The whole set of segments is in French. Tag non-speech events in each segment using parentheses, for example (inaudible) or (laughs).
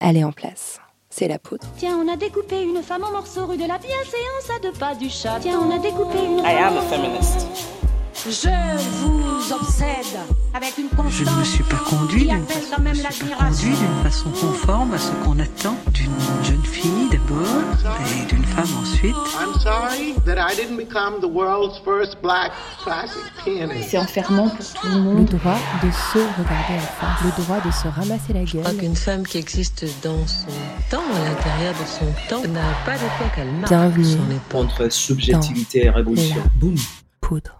elle est en place. C'est la poudre. Tiens, on a découpé une femme en morceaux rue de la bienséance à deux pas du chat. Tiens, on a découpé une I am a feminist. Je vous obsède avec une constance Je ne me suis pas conduit d'une façon, quand même je me suis pas l'admiration. conduit d'une façon conforme à ce qu'on attend d'une jeune fille d'abord et d'une femme ensuite. I'm sorry that I didn't become the world's first black classic pianist. C'est enfermant pour tout le Le monde. droit de se regarder en face, le droit de se ramasser la Je crois gueule. qu'une femme qui existe dans son temps, à l'intérieur de son temps, n'a pas d'époque, elle marque Bienvenue. son époque. entre subjectivité et révolution. La Boum. poudre.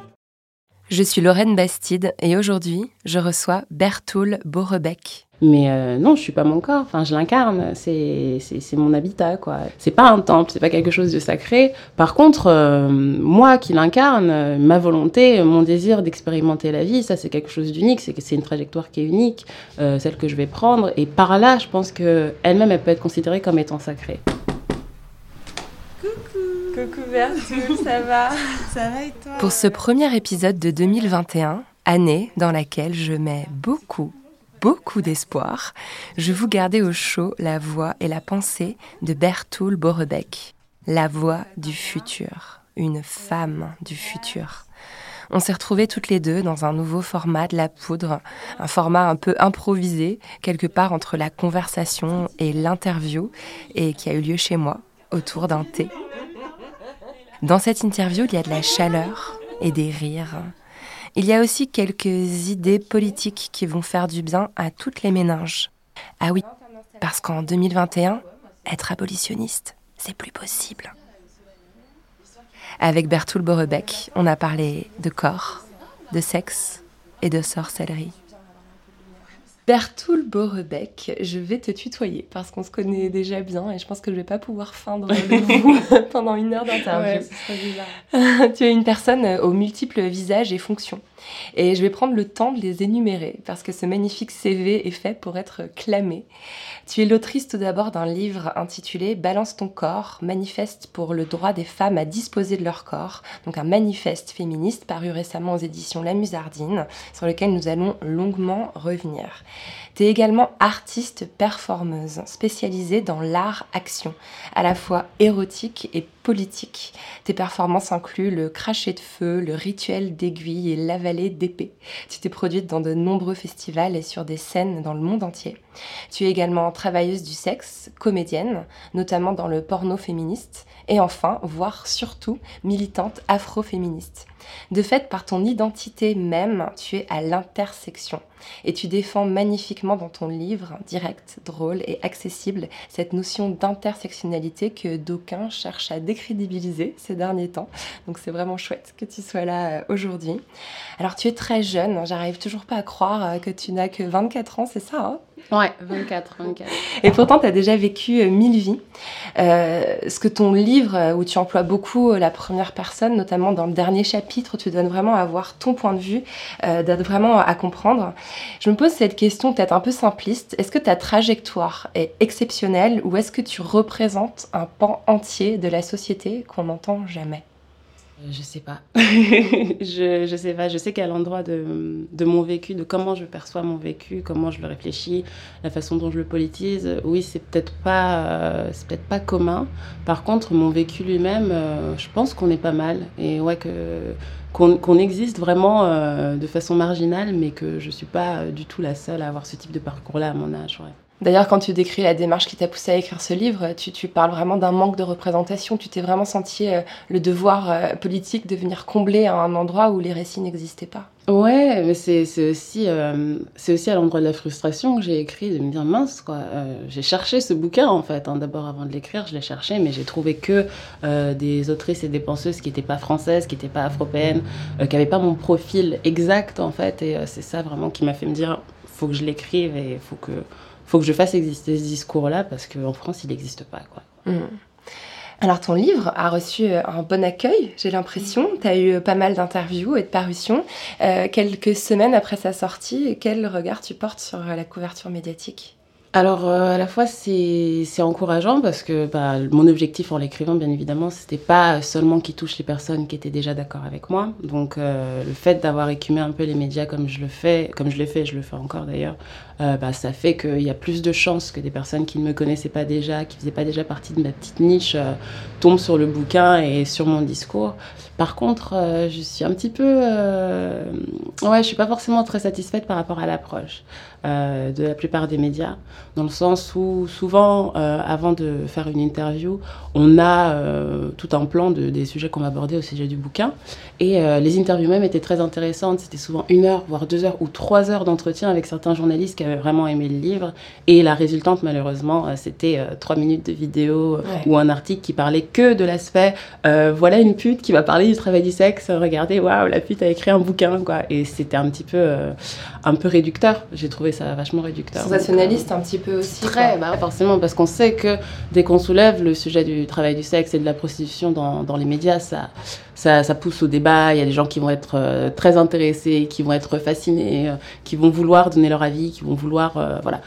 Je suis Lorraine Bastide et aujourd'hui, je reçois Bertoul Beaurebec. Mais euh, non, je suis pas mon corps. Enfin, je l'incarne. C'est mon habitat, quoi. C'est pas un temple. C'est pas quelque chose de sacré. Par contre, euh, moi qui l'incarne, euh, ma volonté, mon désir d'expérimenter la vie, ça c'est quelque chose d'unique. C'est c'est une trajectoire qui est unique, celle que je vais prendre. Et par là, je pense que elle-même, elle peut être considérée comme étant sacrée. Coucou Bertoul, ça va? Ça va et toi? Pour ce premier épisode de 2021, année dans laquelle je mets beaucoup, beaucoup d'espoir, je vous gardais au chaud la voix et la pensée de Bertoul Beaurebec, la voix du futur, une femme du futur. On s'est retrouvés toutes les deux dans un nouveau format de la poudre, un format un peu improvisé, quelque part entre la conversation et l'interview, et qui a eu lieu chez moi, autour d'un thé. Dans cette interview, il y a de la chaleur et des rires. Il y a aussi quelques idées politiques qui vont faire du bien à toutes les méninges. Ah oui, parce qu'en 2021, être abolitionniste, c'est plus possible. Avec Bertoul Beaurebec, on a parlé de corps, de sexe et de sorcellerie. Bertoul Beaurebec, je vais te tutoyer parce qu'on se connaît déjà bien et je pense que je vais pas pouvoir feindre (laughs) le vous pendant une heure d'interview. (laughs) tu es une personne aux multiples visages et fonctions. Et je vais prendre le temps de les énumérer parce que ce magnifique CV est fait pour être clamé. Tu es l'autrice tout d'abord d'un livre intitulé Balance ton corps, manifeste pour le droit des femmes à disposer de leur corps, donc un manifeste féministe paru récemment aux éditions La Musardine, sur lequel nous allons longuement revenir. Tu es également artiste performeuse, spécialisée dans l'art-action, à la fois érotique et politique. Tes performances incluent le cracher de feu, le rituel d'aiguille et l'avalée d'épée. Tu t'es produite dans de nombreux festivals et sur des scènes dans le monde entier. Tu es également travailleuse du sexe, comédienne, notamment dans le porno féministe, et enfin, voire surtout, militante afroféministe. De fait, par ton identité même, tu es à l'intersection. Et tu défends magnifiquement dans ton livre, direct, drôle et accessible, cette notion d'intersectionnalité que d'aucuns cherchent à décrédibiliser ces derniers temps. Donc c'est vraiment chouette que tu sois là euh, aujourd'hui. Alors tu es très jeune, hein, j'arrive toujours pas à croire euh, que tu n'as que 24 ans, c'est ça hein? Ouais, 24, 24. et pourtant, tu as déjà vécu euh, mille vies. Euh, ce que ton livre, euh, où tu emploies beaucoup la première personne, notamment dans le dernier chapitre, tu donnes vraiment à avoir ton point de vue, euh, d'être vraiment à comprendre. Je me pose cette question peut-être un peu simpliste. Est-ce que ta trajectoire est exceptionnelle ou est-ce que tu représentes un pan entier de la société qu'on n'entend jamais? Je sais pas. (laughs) je, je sais pas. Je sais qu'à l'endroit de, de mon vécu, de comment je perçois mon vécu, comment je le réfléchis, la façon dont je le politise, oui, c'est peut-être pas, euh, c'est peut-être pas commun. Par contre, mon vécu lui-même, euh, je pense qu'on est pas mal. Et ouais, que qu'on qu'on existe vraiment euh, de façon marginale, mais que je suis pas euh, du tout la seule à avoir ce type de parcours-là à mon âge. Ouais. D'ailleurs, quand tu décris la démarche qui t'a poussé à écrire ce livre, tu, parles vraiment d'un manque de représentation. Tu t'es vraiment senti euh, le devoir euh, politique de venir combler un endroit où les récits n'existaient pas. Ouais, mais c'est aussi, euh, aussi à l'endroit de la frustration que j'ai écrit, de me dire mince, quoi. euh, j'ai cherché ce bouquin, en fait. hein. D'abord, avant de l'écrire, je l'ai cherché, mais j'ai trouvé que des autrices et des penseuses qui n'étaient pas françaises, qui n'étaient pas afropéennes, qui n'avaient pas mon profil exact, en fait. Et c'est ça vraiment qui m'a fait me dire faut que je l'écrive et faut que faut que je fasse exister ce discours-là parce qu'en France, il n'existe pas. Quoi. Mmh. Alors ton livre a reçu euh, un bon accueil, j'ai l'impression. Tu as eu pas mal d'interviews et de parutions. Euh, quelques semaines après sa sortie, quel regard tu portes sur la couverture médiatique? Alors euh, à la fois c'est encourageant parce que bah, mon objectif en l'écrivant bien évidemment c'était pas seulement qu'il touche les personnes qui étaient déjà d'accord avec moi donc euh, le fait d'avoir écumé un peu les médias comme je le fais comme je l'ai fait je le fais encore d'ailleurs euh, bah, ça fait qu'il y a plus de chances que des personnes qui ne me connaissaient pas déjà qui faisaient pas déjà partie de ma petite niche tombent sur le bouquin et sur mon discours par contre je suis un petit peu ouais je suis pas forcément très satisfaite par rapport à l'approche euh, de la plupart des médias, dans le sens où souvent, euh, avant de faire une interview, on a euh, tout un plan de, des sujets qu'on va aborder au sujet du bouquin. Et les interviews même étaient très intéressantes. C'était souvent une heure, voire deux heures ou trois heures d'entretien avec certains journalistes qui avaient vraiment aimé le livre. Et la résultante, malheureusement, c'était trois minutes de vidéo ou un article qui parlait que de l'aspect voilà une pute qui va parler du travail du sexe. Regardez, waouh, la pute a écrit un bouquin, quoi. Et c'était un petit peu, un peu réducteur. J'ai trouvé ça vachement réducteur. Sensationnaliste un petit peu aussi. Très, bah, forcément, parce qu'on sait que dès qu'on soulève le sujet du travail du sexe et de la prostitution dans, dans les médias, ça, ça, ça, pousse au débat. Il y a des gens qui vont être euh, très intéressés, qui vont être fascinés, euh, qui vont vouloir donner leur avis, qui vont vouloir, euh, voilà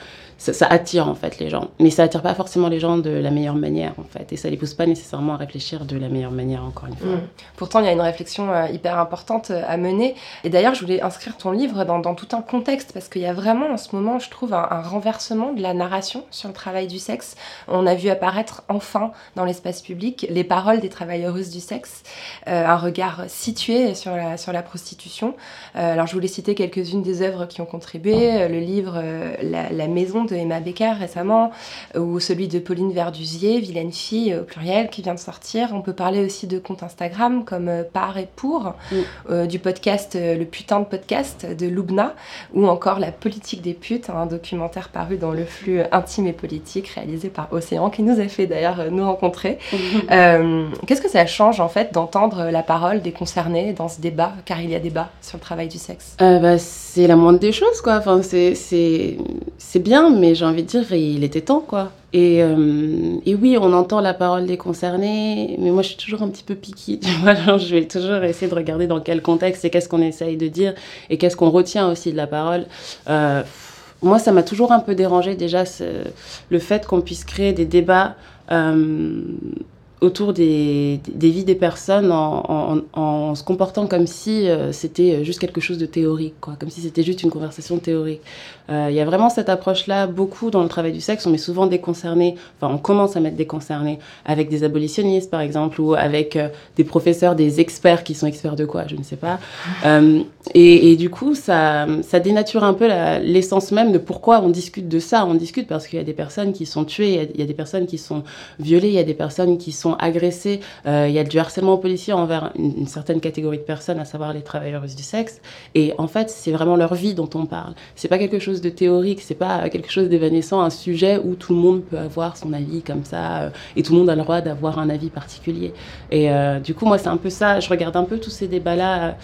ça, attire en fait les gens. Mais ça attire pas forcément les gens de la meilleure manière en fait. Et ça les pousse pas nécessairement à réfléchir de la meilleure manière encore une fois. Mm. Pourtant, il y a une réflexion euh, hyper importante euh, à mener. Et d'ailleurs, je voulais inscrire ton livre dans, tout un contexte parce qu'il y a vraiment en ce moment, je trouve, un, renversement de la narration sur le travail du sexe. On a vu apparaître enfin dans l'espace public les paroles des travailleuses du sexe, euh, un regard situé sur la, sur la prostitution. alors, je voulais citer quelques-unes des œuvres qui ont contribué. Le livre la, la maison de Emma Becker récemment, ou celui de Pauline Verdusier, Vilaine fille au pluriel, qui vient de sortir. On peut parler aussi de comptes Instagram comme euh, Par et Pour, mm. euh, du podcast euh, Le Putain de Podcast de Loubna, ou encore La politique des putes, un documentaire paru dans le flux intime et politique réalisé par Océan, qui nous a fait d'ailleurs nous rencontrer. Qu'est-ce que ça change en fait d'entendre la parole des concernés dans ce débat, car il y a débat sur le travail du sexe? Bah, C'est la moindre des choses, quoi. Enfin, c'est bien, mais j'ai envie de dire, il était temps, quoi. Et, euh, et, oui, on entend la parole des concernés, mais moi je suis toujours un petit peu piquée. (laughs) je vais toujours essayer de regarder dans quel contexte et qu'est-ce qu'on essaye de dire et qu'est-ce qu'on retient aussi de la parole. Euh, moi, ça m'a toujours un peu dérangé déjà le fait qu'on puisse créer des débats euh, autour des, des, vies des personnes en, en, se comportant comme si euh, c'était juste quelque chose de théorique, quoi, comme si c'était juste une conversation théorique. Euh, il y a vraiment cette approche-là, beaucoup dans le travail du sexe, on met souvent des concernés, enfin on commence à mettre des concernés avec des abolitionnistes par exemple, ou avec euh, des professeurs, des experts qui sont experts de quoi, je ne sais pas. (laughs) Et, et, du coup, ça, ça dénature un peu l'essence même de pourquoi on discute de ça. On discute parce qu'il y a des personnes qui sont tuées, il y, a des personnes qui sont violées, il y a des personnes qui sont agressés. Euh, il y a du harcèlement policier envers une, certaine catégorie de personnes, à savoir les travailleuses du sexe. Et en fait, c'est vraiment leur vie dont on parle. C'est pas quelque chose de théorique, c'est pas quelque chose d'évanescent, un sujet où tout le monde peut avoir son avis comme ça, euh, et tout le monde a le droit d'avoir un avis particulier. Et euh, du coup, moi, c'est un peu ça. Je regarde un peu tous ces débats-là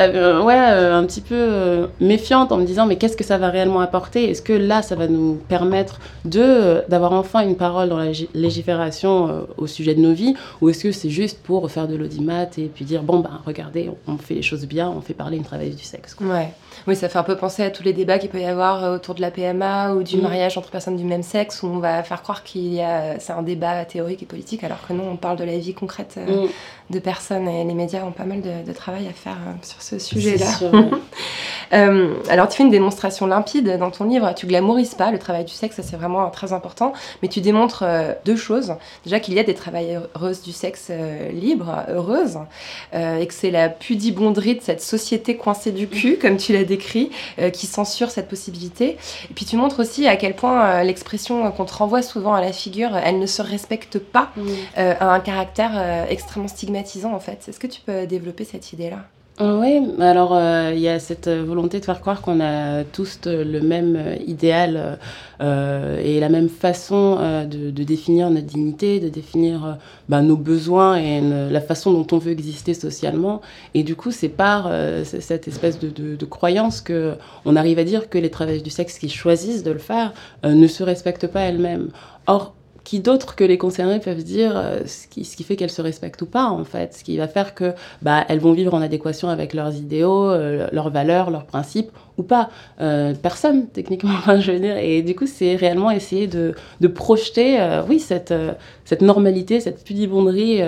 euh, ouais, euh, un petit peu euh, méfiante en me disant mais qu'est-ce que ça va réellement apporter? Est-ce que là, ça va nous permettre de d'avoir enfin une parole dans la légifération au sujet de nos vies? Ou est-ce que c'est juste pour faire de l'audimat et puis dire bon, ben regardez, on, fait les choses bien, on fait parler une travailleuse du sexe Ouais. Oui, ça fait un peu penser à tous les débats qu'il peut y avoir autour de la PMA ou du mm. mariage entre personnes du même sexe où on va faire croire qu'il y a c'est un débat théorique et politique alors que non, on parle de la vie concrète mm. De personnes et les médias ont pas mal de, de travail à faire sur ce sujet-là. (laughs) euh, alors, tu fais une démonstration limpide dans ton livre. Tu glamourises pas le travail du sexe, ça c'est vraiment très important. Mais tu démontres euh, deux choses. Déjà qu'il y a des travailleuses du sexe euh, libres, heureuses, et que c'est la pudibonderie de cette société coincée du cul, (laughs) comme tu l'as décrit, qui censure cette possibilité. Et puis tu montres aussi à quel point l'expression qu'on te renvoie souvent à la figure, elle ne se respecte pas, a un caractère extrêmement stigmatisant en fait. Est-ce que tu peux développer cette idée-là? Oui, alors euh, il y a cette volonté de faire croire qu'on a tous le même idéal euh, et la même façon de, définir notre dignité, de définir bah, nos besoins et la façon dont on veut exister socialement. Et du coup, c'est par cette espèce de, croyance qu'on arrive à dire que les travailleurs du sexe qui choisissent de le faire ne se respectent pas elles-mêmes. Or, qui d'autres que les concernées peuvent dire euh, ce, qui, fait qu'elles se respectent ou pas, en fait. Ce qui va faire que bah, elles vont vivre en adéquation avec leurs idéaux, euh, leurs valeurs, leurs principes, ou pas. Euh, personne, techniquement, (laughs) je veux dire. Et du coup, c'est réellement essayer de, de projeter, oui, cette, cette normalité, cette pudibonderie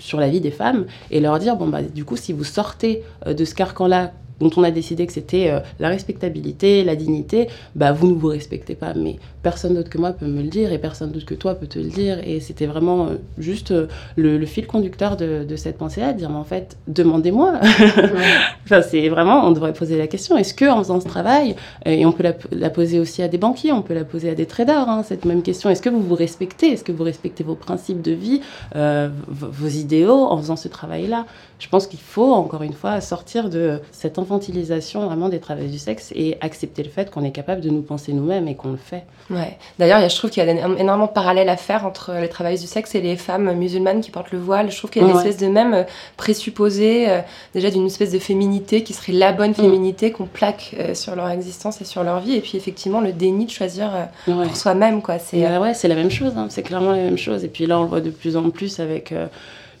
sur la vie des femmes et leur dire, bon, bah, du coup, si vous sortez de ce carcan-là dont on a décidé que c'était euh, la respectabilité, la dignité, bah vous ne vous respectez pas. Mais personne d'autre que moi peut me le dire et personne d'autre que toi peut te le dire. Et c'était vraiment euh, juste euh, le, fil conducteur de, de cette pensée-là, de dire mais en fait, demandez-moi. (laughs) enfin, c'est vraiment, on devrait poser la question est-ce que en faisant ce travail, et on peut la, poser aussi à des banquiers, on peut la poser à des traders, hein, cette même question est-ce que vous vous respectez? Est-ce que vous respectez vos principes de vie, vos idéaux en faisant ce travail-là? Je pense qu'il faut encore une fois sortir de cette infantilisation vraiment des travailleurs du sexe et accepter le fait qu'on est capable de nous penser nous-mêmes et qu'on le fait. Ouais. D'ailleurs, je trouve qu'il y a énormément de parallèles à faire entre les travailleurs du sexe et les femmes musulmanes qui portent le voile. Je trouve qu'il y a une espèce de même euh, présupposé, euh, déjà d'une espèce de féminité qui serait la bonne mm. féminité qu'on plaque euh, sur leur existence et sur leur vie. Et puis effectivement, le déni de choisir pour soi-même. quoi. C'est ouais, c'est la même chose. Hein. C'est clairement la même chose. Et puis là, on le voit de plus en plus avec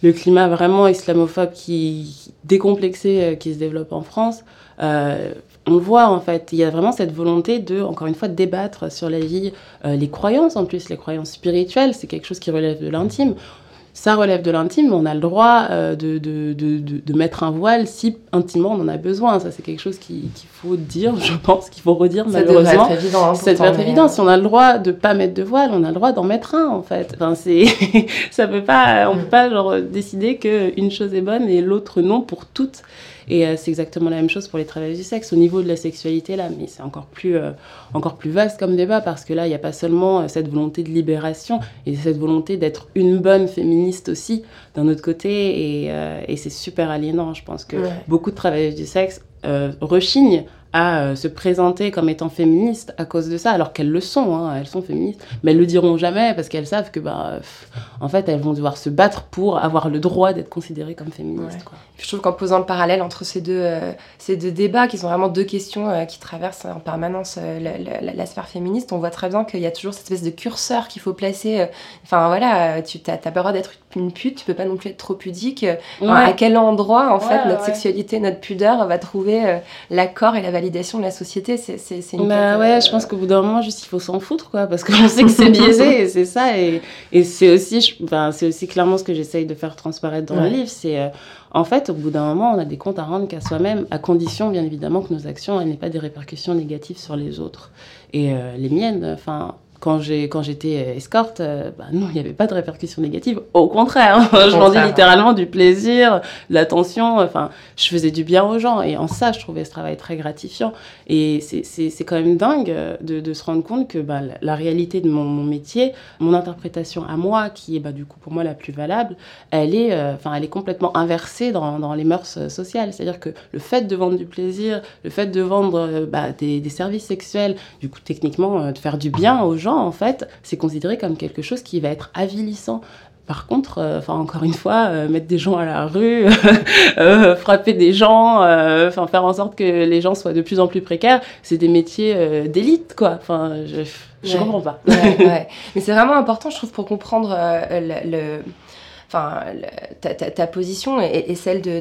le climat vraiment islamophobe qui décomplexé euh, qui se développe en France, euh, on voit en fait, il y a vraiment cette volonté de, encore une fois, débattre sur la vie, euh, les croyances en plus, les croyances spirituelles, c'est quelque chose qui relève de l'intime ça relève de l'intime, mais on a le droit euh, de, de, de, de, mettre un voile si intimement on en a besoin. Ça, c'est quelque chose qu'il faut dire, je pense, qu'il faut redire ça malheureusement. Ça devrait être évident. Hein, ça devrait être évident. Si on a le droit de pas mettre de voile, on a le droit d'en mettre un, en fait. Enfin, c'est, (laughs) ça peut pas, on peut pas genre décider qu'une chose est bonne et l'autre non pour toutes. Et euh, c'est exactement la même chose pour les travailleurs du sexe. Au niveau de la sexualité là, mais c'est encore plus euh, encore plus vaste comme débat parce que là il n'y a pas seulement euh, cette volonté de libération et cette volonté d'être une bonne féministe aussi d'un autre côté. Et, et c'est super aliénant. Je pense que beaucoup de travailleurs du sexe rechignent à euh, se présenter comme étant féministes à cause de ça, alors qu'elles le sont, hein, elles sont féministes, mais elles le diront jamais parce qu'elles savent que, bah, en fait, elles vont devoir se battre pour avoir le droit d'être considérées comme féministes. Je trouve qu'en posant le parallèle entre ces deux, euh, ces deux débats, qui sont vraiment deux questions euh, qui traversent en permanence la, sphère féministe, on voit très bien qu'il y a toujours cette espèce de curseur qu'il faut placer. Enfin voilà, tu n'as pas le droit d'être une pute, tu peux pas non plus être trop pudique. à quel endroit, en fait, notre sexualité, notre pudeur va trouver l'accord et la validation de la société? C'est une Bah ouais, je pense qu'au bout d'un moment, juste il faut s'en foutre, quoi, parce qu'on sait que c'est biaisé, (laughs) c'est ça. Et, et c'est aussi, ben, aussi clairement ce que j'essaye de faire transparaître dans le livre. C'est euh, en fait, au bout d'un moment, on a des comptes à rendre qu'à soi-même, à condition, bien évidemment, que nos actions n'aient pas des répercussions négatives sur les autres. Et euh, les miennes, enfin quand j'étais euh, escorte, euh, bah non, il n'y avait pas de répercussions négatives. Au contraire, hein. (laughs) je vendais littéralement du plaisir, de l'attention. Enfin, je faisais du bien aux gens. Et en ça, je trouvais ce travail très gratifiant. Et c'est quand même dingue euh, de, de, se rendre compte que bah, la, réalité de mon, mon, métier, mon interprétation à moi, qui est bah, du coup pour moi la plus valable, elle est, enfin, elle est complètement inversée dans, dans les mœurs sociales. C'est-à-dire que le fait de vendre du plaisir, le fait de vendre des, des services sexuels, du coup techniquement de faire du bien aux gens en fait, c'est considéré comme quelque chose qui va être avilissant. Par contre, euh, encore une fois, euh, mettre des gens à la rue, (laughs) euh, frapper des gens, enfin faire en sorte que les gens soient de plus en plus précaires, c'est des métiers d'élite, quoi. Enfin, je, je comprends pas. Mais c'est vraiment important, je trouve, pour comprendre le enfin, ta, ta, position et, celle de,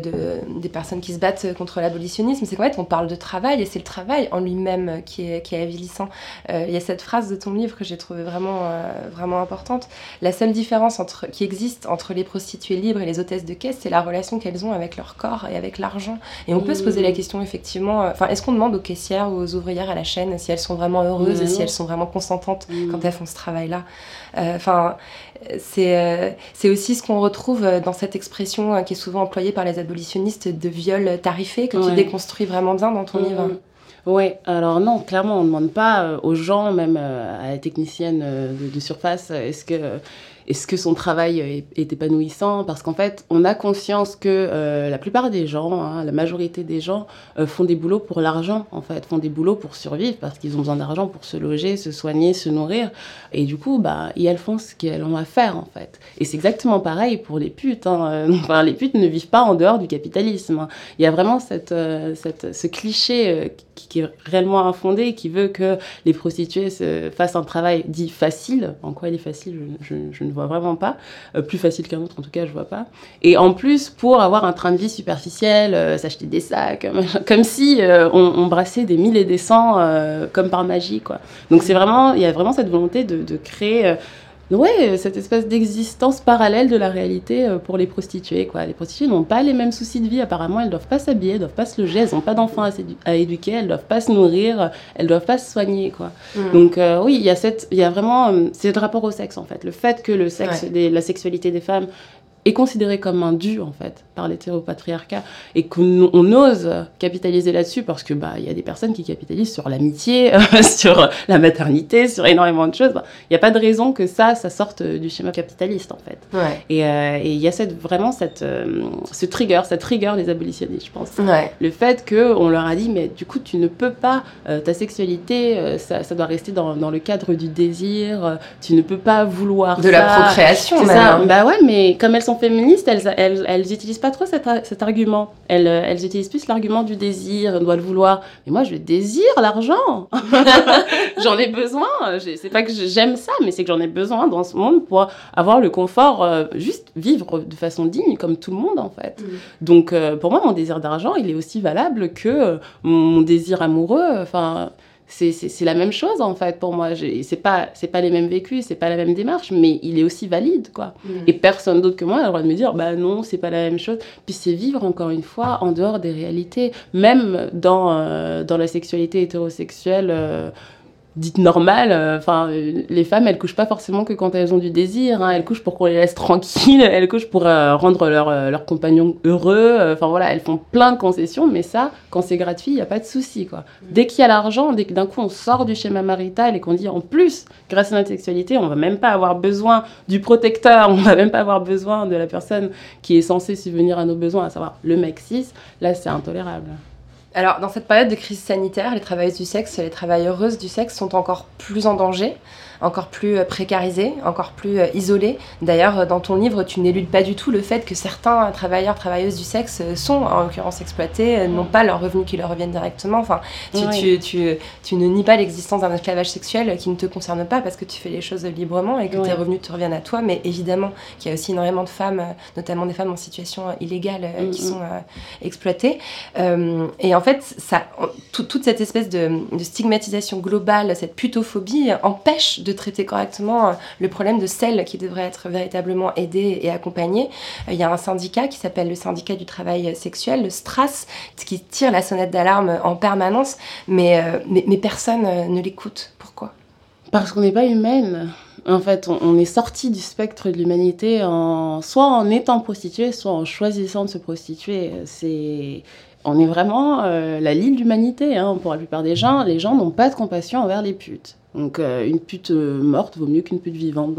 des personnes qui se battent contre l'abolitionnisme, c'est qu'en fait, on parle de travail et c'est le travail en lui-même qui est, qui est avilissant. Euh, il y a cette phrase de ton livre que j'ai trouvée vraiment, euh, vraiment importante. La seule différence entre, qui existe entre les prostituées libres et les hôtesses de caisse, c'est la relation qu'elles ont avec leur corps et avec l'argent. Et on peut se poser la mmh. question, effectivement, euh, est-ce qu'on demande aux caissières ou aux ouvrières à la chaîne si elles sont vraiment heureuses et si elles sont vraiment consentantes mmh. quand elles font ce travail-là? Enfin, c'est c'est aussi ce qu'on on retrouve euh, dans cette expression euh, qui est souvent employée par les abolitionnistes de viol tarifé, que tu déconstruis vraiment bien dans ton livre. Oui, alors non, clairement, on ne demande pas euh, aux gens, même à la technicienne de, surface, est-ce que est-ce que son travail est, épanouissant? Parce qu'en fait, on a conscience que euh, la plupart des gens, hein, la majorité des gens, euh, font des boulots pour l'argent, en fait, font des boulots pour survivre, parce qu'ils ont besoin d'argent pour se loger, se soigner, se nourrir. Et du coup, bah, et elles font ce qu'elles ont à faire, en fait. Et c'est exactement pareil pour les putes. Hein. (laughs) Enfin, les putes ne vivent pas en dehors du capitalisme. hein. Il y a vraiment cette, euh, cette, ce cliché qui, est réellement infondé, qui veut que les prostituées se fassent un travail dit facile. En quoi il est facile, je- je ne vois vraiment pas. Euh, plus facile qu'un autre, en tout cas, je vois pas. Et en plus, pour avoir un train de vie superficiel, euh, s'acheter des sacs, (laughs) comme si euh, on, brassait des mille et des cents comme par magie, quoi. Donc c'est vraiment, il y a vraiment cette volonté de créer. Euh, Ouais, cette espèce d'existence parallèle de la réalité euh, pour les prostituées. Quoi. Les prostituées n'ont pas les mêmes soucis de vie, apparemment. Elles doivent pas s'habiller, elles doivent pas se loger, elles n'ont pas d'enfants à, éduquer, elles doivent pas se nourrir, elles doivent pas se soigner. Quoi. Mm. Donc euh, oui, il y a cette, y a vraiment, euh, c'est le rapport au sexe en fait. Le fait que le sexe, Ouais. des- la sexualité des femmes est considérée comme un dû en fait par l'hétéropatriarcat et qu'on on ose capitaliser là-dessus parce que bah il y a des personnes qui capitalisent sur l'amitié, (laughs) sur la maternité, sur énormément de choses. Bah, Il n'y a pas de raison que ça, ça sorte du schéma capitaliste en fait. Ouais. Et euh, il y a cette, vraiment cette, euh, ce trigger, cette rigueur des abolitionnistes, je pense. Ouais. Le fait qu'on leur a dit, mais du coup, tu ne peux pas, euh, ta sexualité, ça, ça doit rester dans, dans le cadre du désir, tu ne peux pas vouloir De la procréation, C'est ça. hein. Bah ouais, mais comme elles sont féministes, elles, elles, elles utilisent pas trop cet, ar- cet argument. Elles, euh, elles utilisent plus l'argument du désir, on doit le vouloir. Mais moi, je désire l'argent. (laughs) j'en ai besoin. C'est pas que j'aime ça, mais c'est que j'en ai besoin dans ce monde pour avoir le confort, euh, juste vivre de façon digne, comme tout le monde, en fait. Donc, euh, pour moi, mon désir d'argent, il est aussi valable que mon désir amoureux. Enfin, c'est c'est la même chose, en fait, pour moi. C'est pas, c'est pas les mêmes vécus, c'est pas la même démarche, mais il est aussi valide, quoi. Et personne d'autre que moi a le droit de me dire, bah non, c'est pas la même chose. Puis c'est vivre, encore une fois, en dehors des réalités. Même dans, euh, dans la sexualité hétérosexuelle euh, dite normale, euh, enfin, euh, les femmes, elles couchent pas forcément que quand elles ont du désir. hein. Elles couchent pour qu'on les laisse (laughs) tranquilles, elles couchent pour euh, rendre leur, euh, leur compagnon heureux. Enfin voilà, elles font plein de concessions, mais ça, quand c'est gratuit, il n'y a pas de souci, quoi. Dès qu'il y a l'argent, dès que d'un coup on sort du schéma marital et qu'on dit en plus, grâce à notre sexualité, on va même pas avoir besoin du protecteur, (laughs) on va même pas avoir besoin de la personne qui est censée subvenir à nos besoins, à savoir le mec cis, là c'est intolérable. Alors, dans cette période de crise sanitaire, les travailleuses du sexe, les travailleuses du sexe sont encore plus en danger, encore plus euh, précarisées, encore plus euh, isolées. D'ailleurs, euh, dans ton livre, tu n'éludes pas du tout le fait que certains travailleurs, travailleuses du sexe sont en l'occurrence exploités, n'ont pas leurs revenus qui leur reviennent directement. Enfin, tu, Oui. tu, tu, tu ne nies pas l'existence d'un esclavage sexuel qui ne te concerne pas parce que tu fais les choses librement et que tes revenus te reviennent à toi. Mais évidemment qu'il y a aussi énormément de femmes, notamment des femmes en situation illégale, qui sont euh, exploitées. Euh, et en fait, ça, toute cette espèce de, de stigmatisation globale, cette putophobie, empêche de traiter correctement euh, le problème de celles qui devraient être véritablement aidées et accompagnées. Euh, Il y a un syndicat qui s'appelle le syndicat du travail sexuel, le STRAS, qui tire la sonnette d'alarme en permanence, mais, euh, mais, personne ne l'écoute. Pourquoi? Parce qu'on n'est pas humaine. En fait, on, est sorti du spectre de l'humanité en, soit en étant prostituée, soit en choisissant de se prostituer. C'est, on est vraiment la lie de l'humanité. Hein. Pour la plupart des gens, les gens n'ont pas de compassion envers les putes. Donc, euh, une pute euh, morte vaut mieux qu'une pute vivante.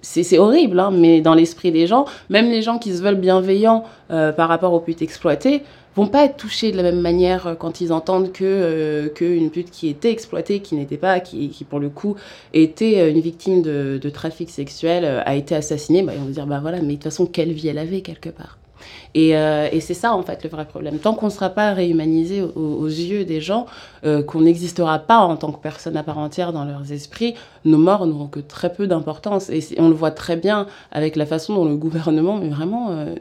C'est, horrible, hein, mais dans l'esprit des gens, même les gens qui se veulent bienveillants euh, par rapport aux putes exploitées, vont pas être touchés de la même manière quand ils entendent que qu'une pute qui était exploitée, qui n'était pas, qui, pour le coup était une victime de, trafic sexuel, a été assassinée, bah, ils vont dire bah voilà, mais de toute façon quelle vie elle avait quelque part. Et, euh, et c'est ça en fait le vrai problème. Tant qu'on ne sera pas réhumanisé aux, yeux des gens, euh, qu'on n'existera pas en tant que personne à part entière dans leurs esprits, nos morts n'auront que très peu d'importance. Et on le voit très bien avec la façon dont le gouvernement, mais vraiment, euh,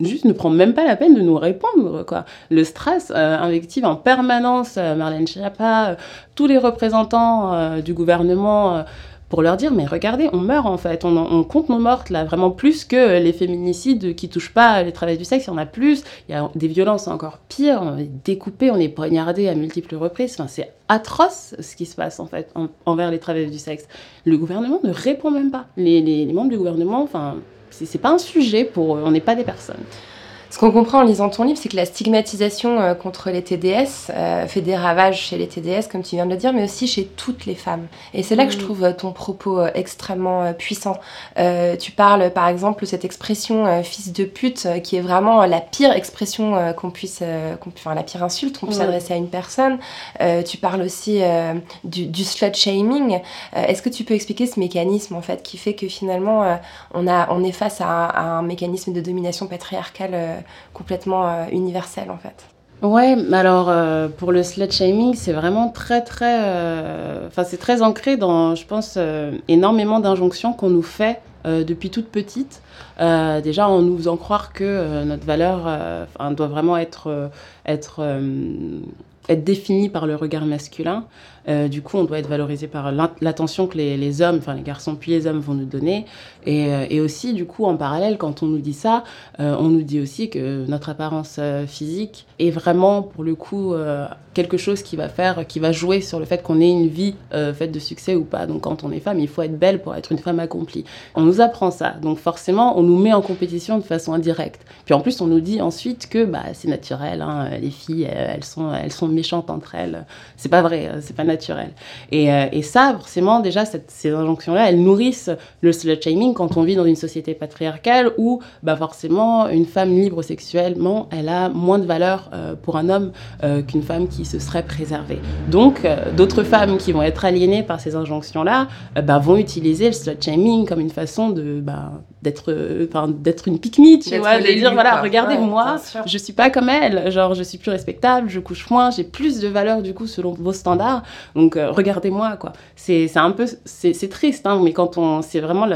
juste ne prend même pas la peine de nous répondre. Quoi. Le stress euh, invective en permanence Marlène Schiappa, tous les représentants du gouvernement. Pour leur dire, mais regardez, on meurt en fait, on, compte nos mortes là, vraiment plus que les féminicides qui touchent pas les travailleurs du sexe, il y en a plus, il y a des violences encore pires, on est découpé, on est poignardé à multiples reprises, enfin, c'est atroce ce qui se passe en fait en- envers les travailleurs du sexe. Le gouvernement ne répond même pas. Les, membres du gouvernement, enfin, c'est pas un sujet pour eux, on n'est pas des personnes. Ce qu'on comprend en lisant ton livre, c'est que la stigmatisation euh, contre les TDS euh, fait des ravages chez les TDS, comme tu viens de le dire, mais aussi chez toutes les femmes. Et c'est là que je mm. trouve euh, ton propos extrêmement puissant. tu parles, par exemple, de cette expression fils de pute, qui est vraiment la pire expression qu'on puisse, enfin la pire insulte qu'on puisse adresser à une personne. tu parles aussi du, du, slut shaming. Est-ce que tu peux expliquer ce mécanisme, en fait, qui fait que finalement, on, a, on est face à un, à un mécanisme de domination patriarcale complètement euh, universel en fait. Ouais, alors euh, pour le slut shaming, c'est vraiment très très, euh, enfin c'est très ancré dans, je pense, énormément d'injonctions qu'on nous fait depuis toute petite. déjà en nous faisant croire que notre valeur doit vraiment être, être, être définie par le regard masculin. Du coup, on doit être valorisé par l'attention que les, hommes, enfin les garçons puis les hommes vont nous donner. Et, euh, et, aussi, du coup, en parallèle, quand on nous dit ça, euh, on nous dit aussi que notre apparence physique est vraiment, pour le coup, quelque chose qui va faire, qui va jouer sur le fait qu'on ait une vie faite de succès ou pas. Donc, quand on est femme, il faut être belle pour être une femme accomplie. On nous apprend ça. Donc, forcément, on nous met en compétition de façon indirecte. Puis en plus, on nous dit ensuite que bah, c'est naturel. Hein, les filles, elles sont, méchantes entre elles. C'est pas vrai. C'est pas naturel. Et, euh, ça, forcément, déjà, ces injonctions-là, elles nourrissent le slut-shaming quand on vit dans une société patriarcale où, bah, forcément, une femme libre sexuellement, elle a moins de valeur euh, pour un homme euh, qu'une femme qui se serait préservée. Donc, d'autres femmes qui vont être aliénées par ces injonctions-là bah, vont utiliser le slut-shaming comme une façon de, bah, d'être enfin d'être une pique tu vois de dire voilà regardez moi je suis pas comme elle genre je suis plus respectable je couche moins j'ai plus de valeur du coup selon vos standards donc euh, regardez-moi quoi. C'est un peu c'est triste hein, mais quand on c'est vraiment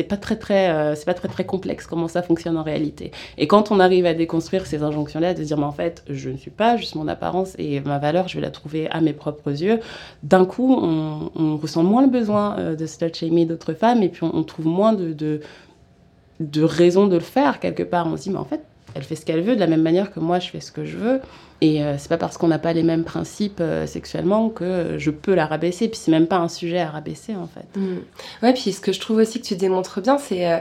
c'est pas très très euh, c'est pas très très complexe comment ça fonctionne en réalité. Et quand on arrive à déconstruire ces injonctions là de dire mais en fait je ne suis pas juste mon apparence et ma valeur je vais la trouver à mes propres yeux. D'un coup on, on, ressent moins le besoin euh, de slut shaming d'autres femmes et puis on, trouve moins de, de de raison de le faire quelque part. On se dit mais en fait elle fait ce qu'elle veut de la même manière que moi je fais ce que je veux. Et euh, c'est pas parce qu'on n'a pas les mêmes principes euh, sexuellement que je peux la rabaisser. Puis c'est même pas un sujet à rabaisser en fait. Mm. Ouais, puis ce que je trouve aussi que tu démontres bien, c'est euh,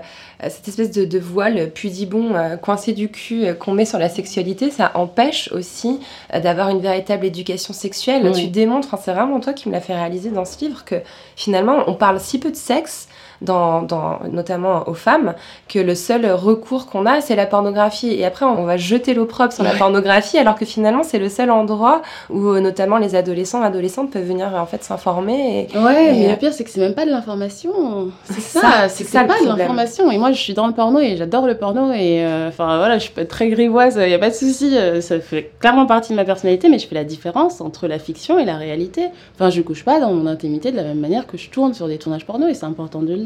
cette espèce de, de voile pudibon coincé du cul qu'on met sur la sexualité. Ça empêche aussi d'avoir une véritable éducation sexuelle. Tu démontres, c'est vraiment toi qui me l'as fait réaliser dans ce livre, que finalement on parle si peu de sexe dans, notamment aux femmes, que le seul recours qu'on a, c'est la pornographie. Et après, on va jeter l'opprobre sur la pornographie, alors que finalement, c'est le seul endroit où euh, notamment les adolescents, adolescentes peuvent venir en fait s'informer. Et, ouais, mais le pire, c'est que c'est même pas de l'information. C'est ça, c'est ça, pas de l'information. Et moi, je suis dans le porno et j'adore le porno. Et euh, enfin, voilà, je peux être très grivoise, il n'y a pas de souci. Euh, ça fait clairement partie de ma personnalité, mais je fais la différence entre la fiction et la réalité. Enfin, je couche pas dans mon intimité de la même manière que je tourne sur des tournages porno et c'est important de le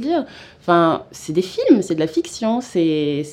Enfin, c'est des films, c'est de la fiction, c'est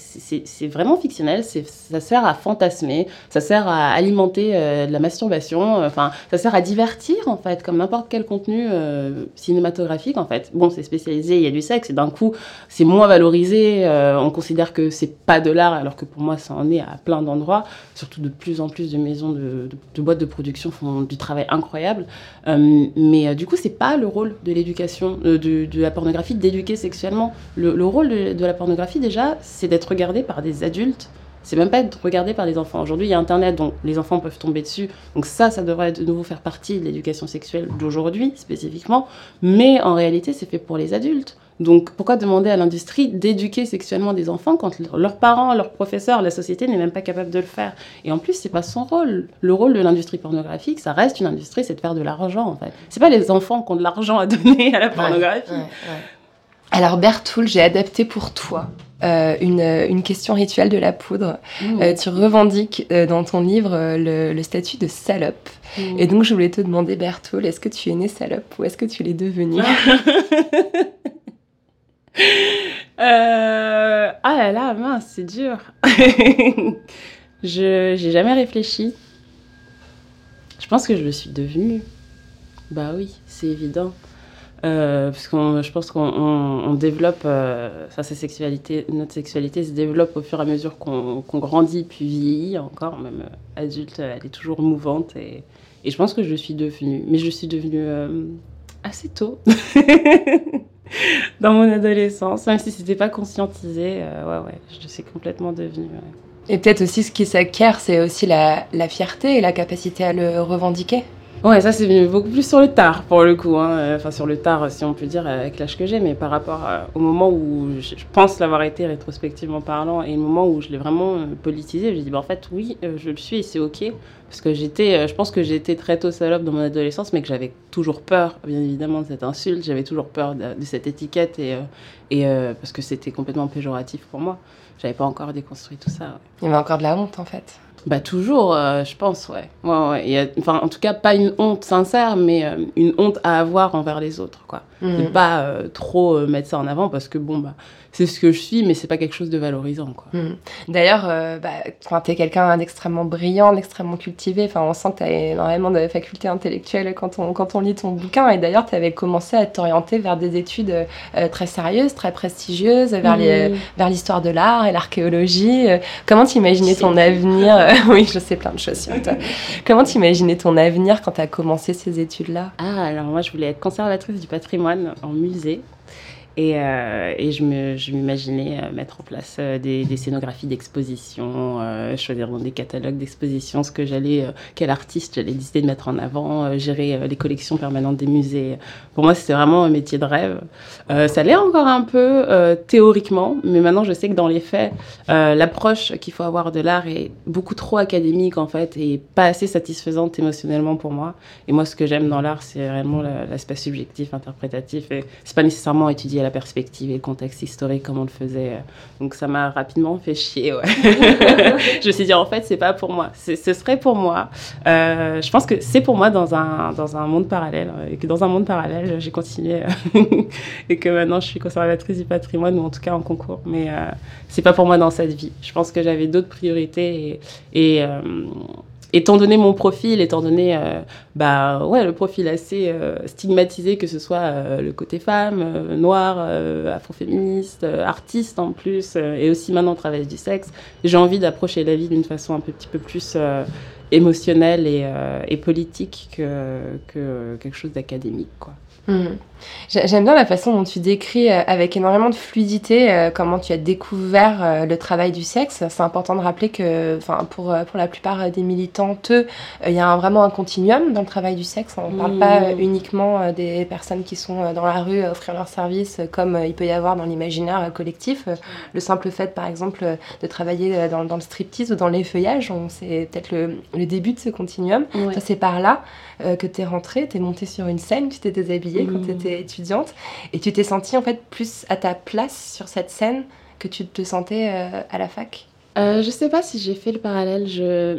vraiment fictionnel, ça sert à fantasmer, ça sert à alimenter euh, de la masturbation, enfin, ça sert à divertir en fait, comme n'importe quel contenu euh, cinématographique en fait. Bon, c'est spécialisé, il y a du sexe et d'un coup, c'est moins valorisé, euh, on considère que c'est pas de l'art alors que pour moi, ça en est à plein d'endroits, surtout de plus en plus de maisons, de, de, boîtes de production font du travail incroyable. mais du coup, c'est pas le rôle de l'éducation, de, de la pornographie d'éduquer sexuellement. Le, rôle de, la pornographie, déjà, c'est d'être regardé par des adultes. C'est même pas être regardé par des enfants. Aujourd'hui, il y a Internet, donc les enfants peuvent tomber dessus. Donc ça, ça devrait de nouveau faire partie de l'éducation sexuelle d'aujourd'hui, spécifiquement. Mais en réalité, c'est fait pour les adultes. Donc pourquoi demander à l'industrie d'éduquer sexuellement des enfants quand leurs parents, leurs professeurs, la société n'est même pas capable de le faire? Et en plus, c'est pas son rôle. Le rôle de l'industrie pornographique, ça reste une industrie, c'est de faire de l'argent en fait. C'est pas les enfants qui ont de l'argent à donner à la pornographie. Alors Bertoul, j'ai adapté pour toi euh, une, question rituelle de la poudre. Mmh. Euh, tu revendiques euh, dans ton livre le, statut de salope. Mmh. Et donc je voulais te demander, Bertoul, est-ce que tu es née salope ou est-ce que tu l'es devenue? (laughs) Ah là là, mince, c'est dur. (laughs) je j'ai jamais réfléchi. Je pense que je le suis devenue. Bah oui, c'est évident. Euh, parce que je pense qu'on développe, euh, sa sexualité, notre sexualité se développe au fur et à mesure qu'on grandit puis vieillit encore, même euh, adulte, elle est toujours mouvante et, je pense que je suis devenue, mais je suis devenue euh, assez tôt (laughs) dans mon adolescence, même si c'était pas conscientisé, ouais ouais, je suis complètement devenue. Et peut-être aussi ce qui s'acquiert, c'est aussi la fierté et la capacité à le revendiquer. Ouais, ça c'est venu beaucoup plus sur le tard pour le coup. Hein. Enfin, sur le tard, si on peut dire, avec l'âge que j'ai, mais par rapport à- au moment où je, pense l'avoir été rétrospectivement parlant et le moment où je l'ai vraiment euh, politisé, j'ai dit, bah, en fait, oui, euh, je le suis et c'est ok. Parce que j'étais, euh, je pense que j'étais très tôt salope dans mon adolescence, mais que j'avais toujours peur, bien évidemment, de cette insulte. J'avais toujours peur de, cette étiquette et, euh, euh, parce que c'était complètement péjoratif pour moi. J'avais pas encore déconstruit tout ça. Il y avait encore de la honte en fait. Bah toujours, euh, je pense, ouais. en tout cas, pas une honte sincère, mais euh, une honte à avoir envers les autres, quoi. Mhm. De pas euh, trop euh, mettre ça en avant parce que bon, bah, c'est ce que je suis, mais c'est pas quelque chose de valorisant, quoi. Mhm. D'ailleurs, euh, bah, quand tu es quelqu'un d'extrêmement brillant, d'extrêmement cultivé, enfin, on sent que tu as énormément de facultés intellectuelles quand on, quand on lit ton bouquin. Et d'ailleurs, tu avais commencé à t'orienter vers des études euh, très sérieuses, très prestigieuses, vers les- Mhm. vers l'histoire de l'art et l'archéologie. Comment t'imaginais ton avenir? (laughs) Oui, je sais plein de choses sur toi. Comment t'imaginais ton avenir quand tu as commencé ces études-là? Ah, alors moi, je voulais être conservatrice du patrimoine en musée. Et, euh, et je m'imaginais euh, mettre en place euh, des, scénographies d'exposition, choisir des catalogues d'exposition ce que j'allais, quel artiste j'allais décider de mettre en avant, gérer les collections permanentes des musées. Pour moi, c'était vraiment un métier de rêve. Ça l'est encore un peu théoriquement, mais maintenant je sais que dans les faits, l'approche qu'il faut avoir de l'art est beaucoup trop académique en fait et pas assez satisfaisante émotionnellement pour moi. Et moi, ce que j'aime dans l'art, c'est réellement la- l'aspect subjectif, interprétatif. Et c'est pas nécessairement étudier la perspective et le contexte historique comme on le faisait. Donc ça m'a rapidement fait chier. Ouais. (laughs) je me suis dit, en fait, c'est pas pour moi. Ce serait pour moi. Euh, je pense que c'est pour moi dans un, dans un monde parallèle. euh, Et que dans un monde parallèle, j'ai continué. euh, (laughs) et que maintenant, je suis conservatrice du patrimoine, ou en tout cas en concours. Mais euh, c'est pas pour moi dans cette vie. Je pense que j'avais d'autres priorités. Et. et euh, étant donné mon profil, étant donné euh, bah ouais le profil assez euh, stigmatisé que ce soit euh, le côté femme, noire, afroféministe, artiste en plus, et aussi maintenant travail du sexe, j'ai envie d'approcher la vie d'une façon un petit peu plus émotionnelle et, et politique que, que quelque chose d'académique quoi. Mhm. J'ai- J'aime bien la façon dont tu décris euh, avec énormément de fluidité euh, comment tu as découvert euh, le travail du sexe. C'est important de rappeler que enfin, pour, pour la plupart des militantes, il y a un- vraiment un continuum dans le travail du sexe. On ne parle pas euh, uniquement des personnes qui sont dans la rue à offrir leurs services comme il peut y avoir dans l'imaginaire collectif. Le simple fait, par exemple, de travailler dans, dans le striptease ou dans l'effeuillage, c'est peut-être le, le début de ce continuum. Ouais. C'est par là que tu es rentrée, tu es montée sur une scène, tu t'es déshabillée quand Mhm. tu étais étudiante et tu t'es sentie en fait plus à ta place sur cette scène que tu te sentais euh, à la fac? Euh, je sais pas si j'ai fait le parallèle.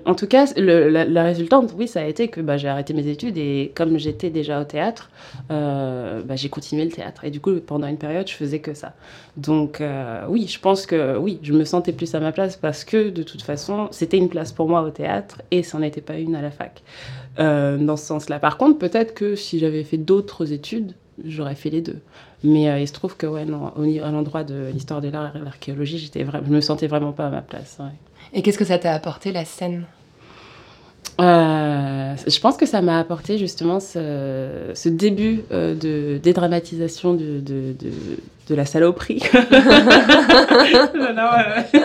En tout cas, le, la, résultante, oui, ça a été que bah, j'ai arrêté mes études et comme j'étais déjà au théâtre, euh, bah, j'ai continué le théâtre. Et du coup, pendant une période, je faisais que ça. Donc, euh, oui, je pense que oui, je me sentais plus à ma place parce que de toute façon, c'était une place pour moi au théâtre et ça n'en était pas une à la fac. Dans ce sens-là. Par contre, peut-être que si j'avais fait d'autres études, j'aurais fait les deux. Mais euh, il se trouve que, ouais, non, au, à l'endroit de l'histoire de l'art et de l'archéologie, j'étais vra- je me sentais vraiment pas à ma place. ouais. Et qu'est-ce que ça t'a apporté la scène? Euh, je pense que ça m'a apporté justement ce, ce début euh, de dédramatisation de, de, de, de la saloperie. (laughs) J'adore, euh,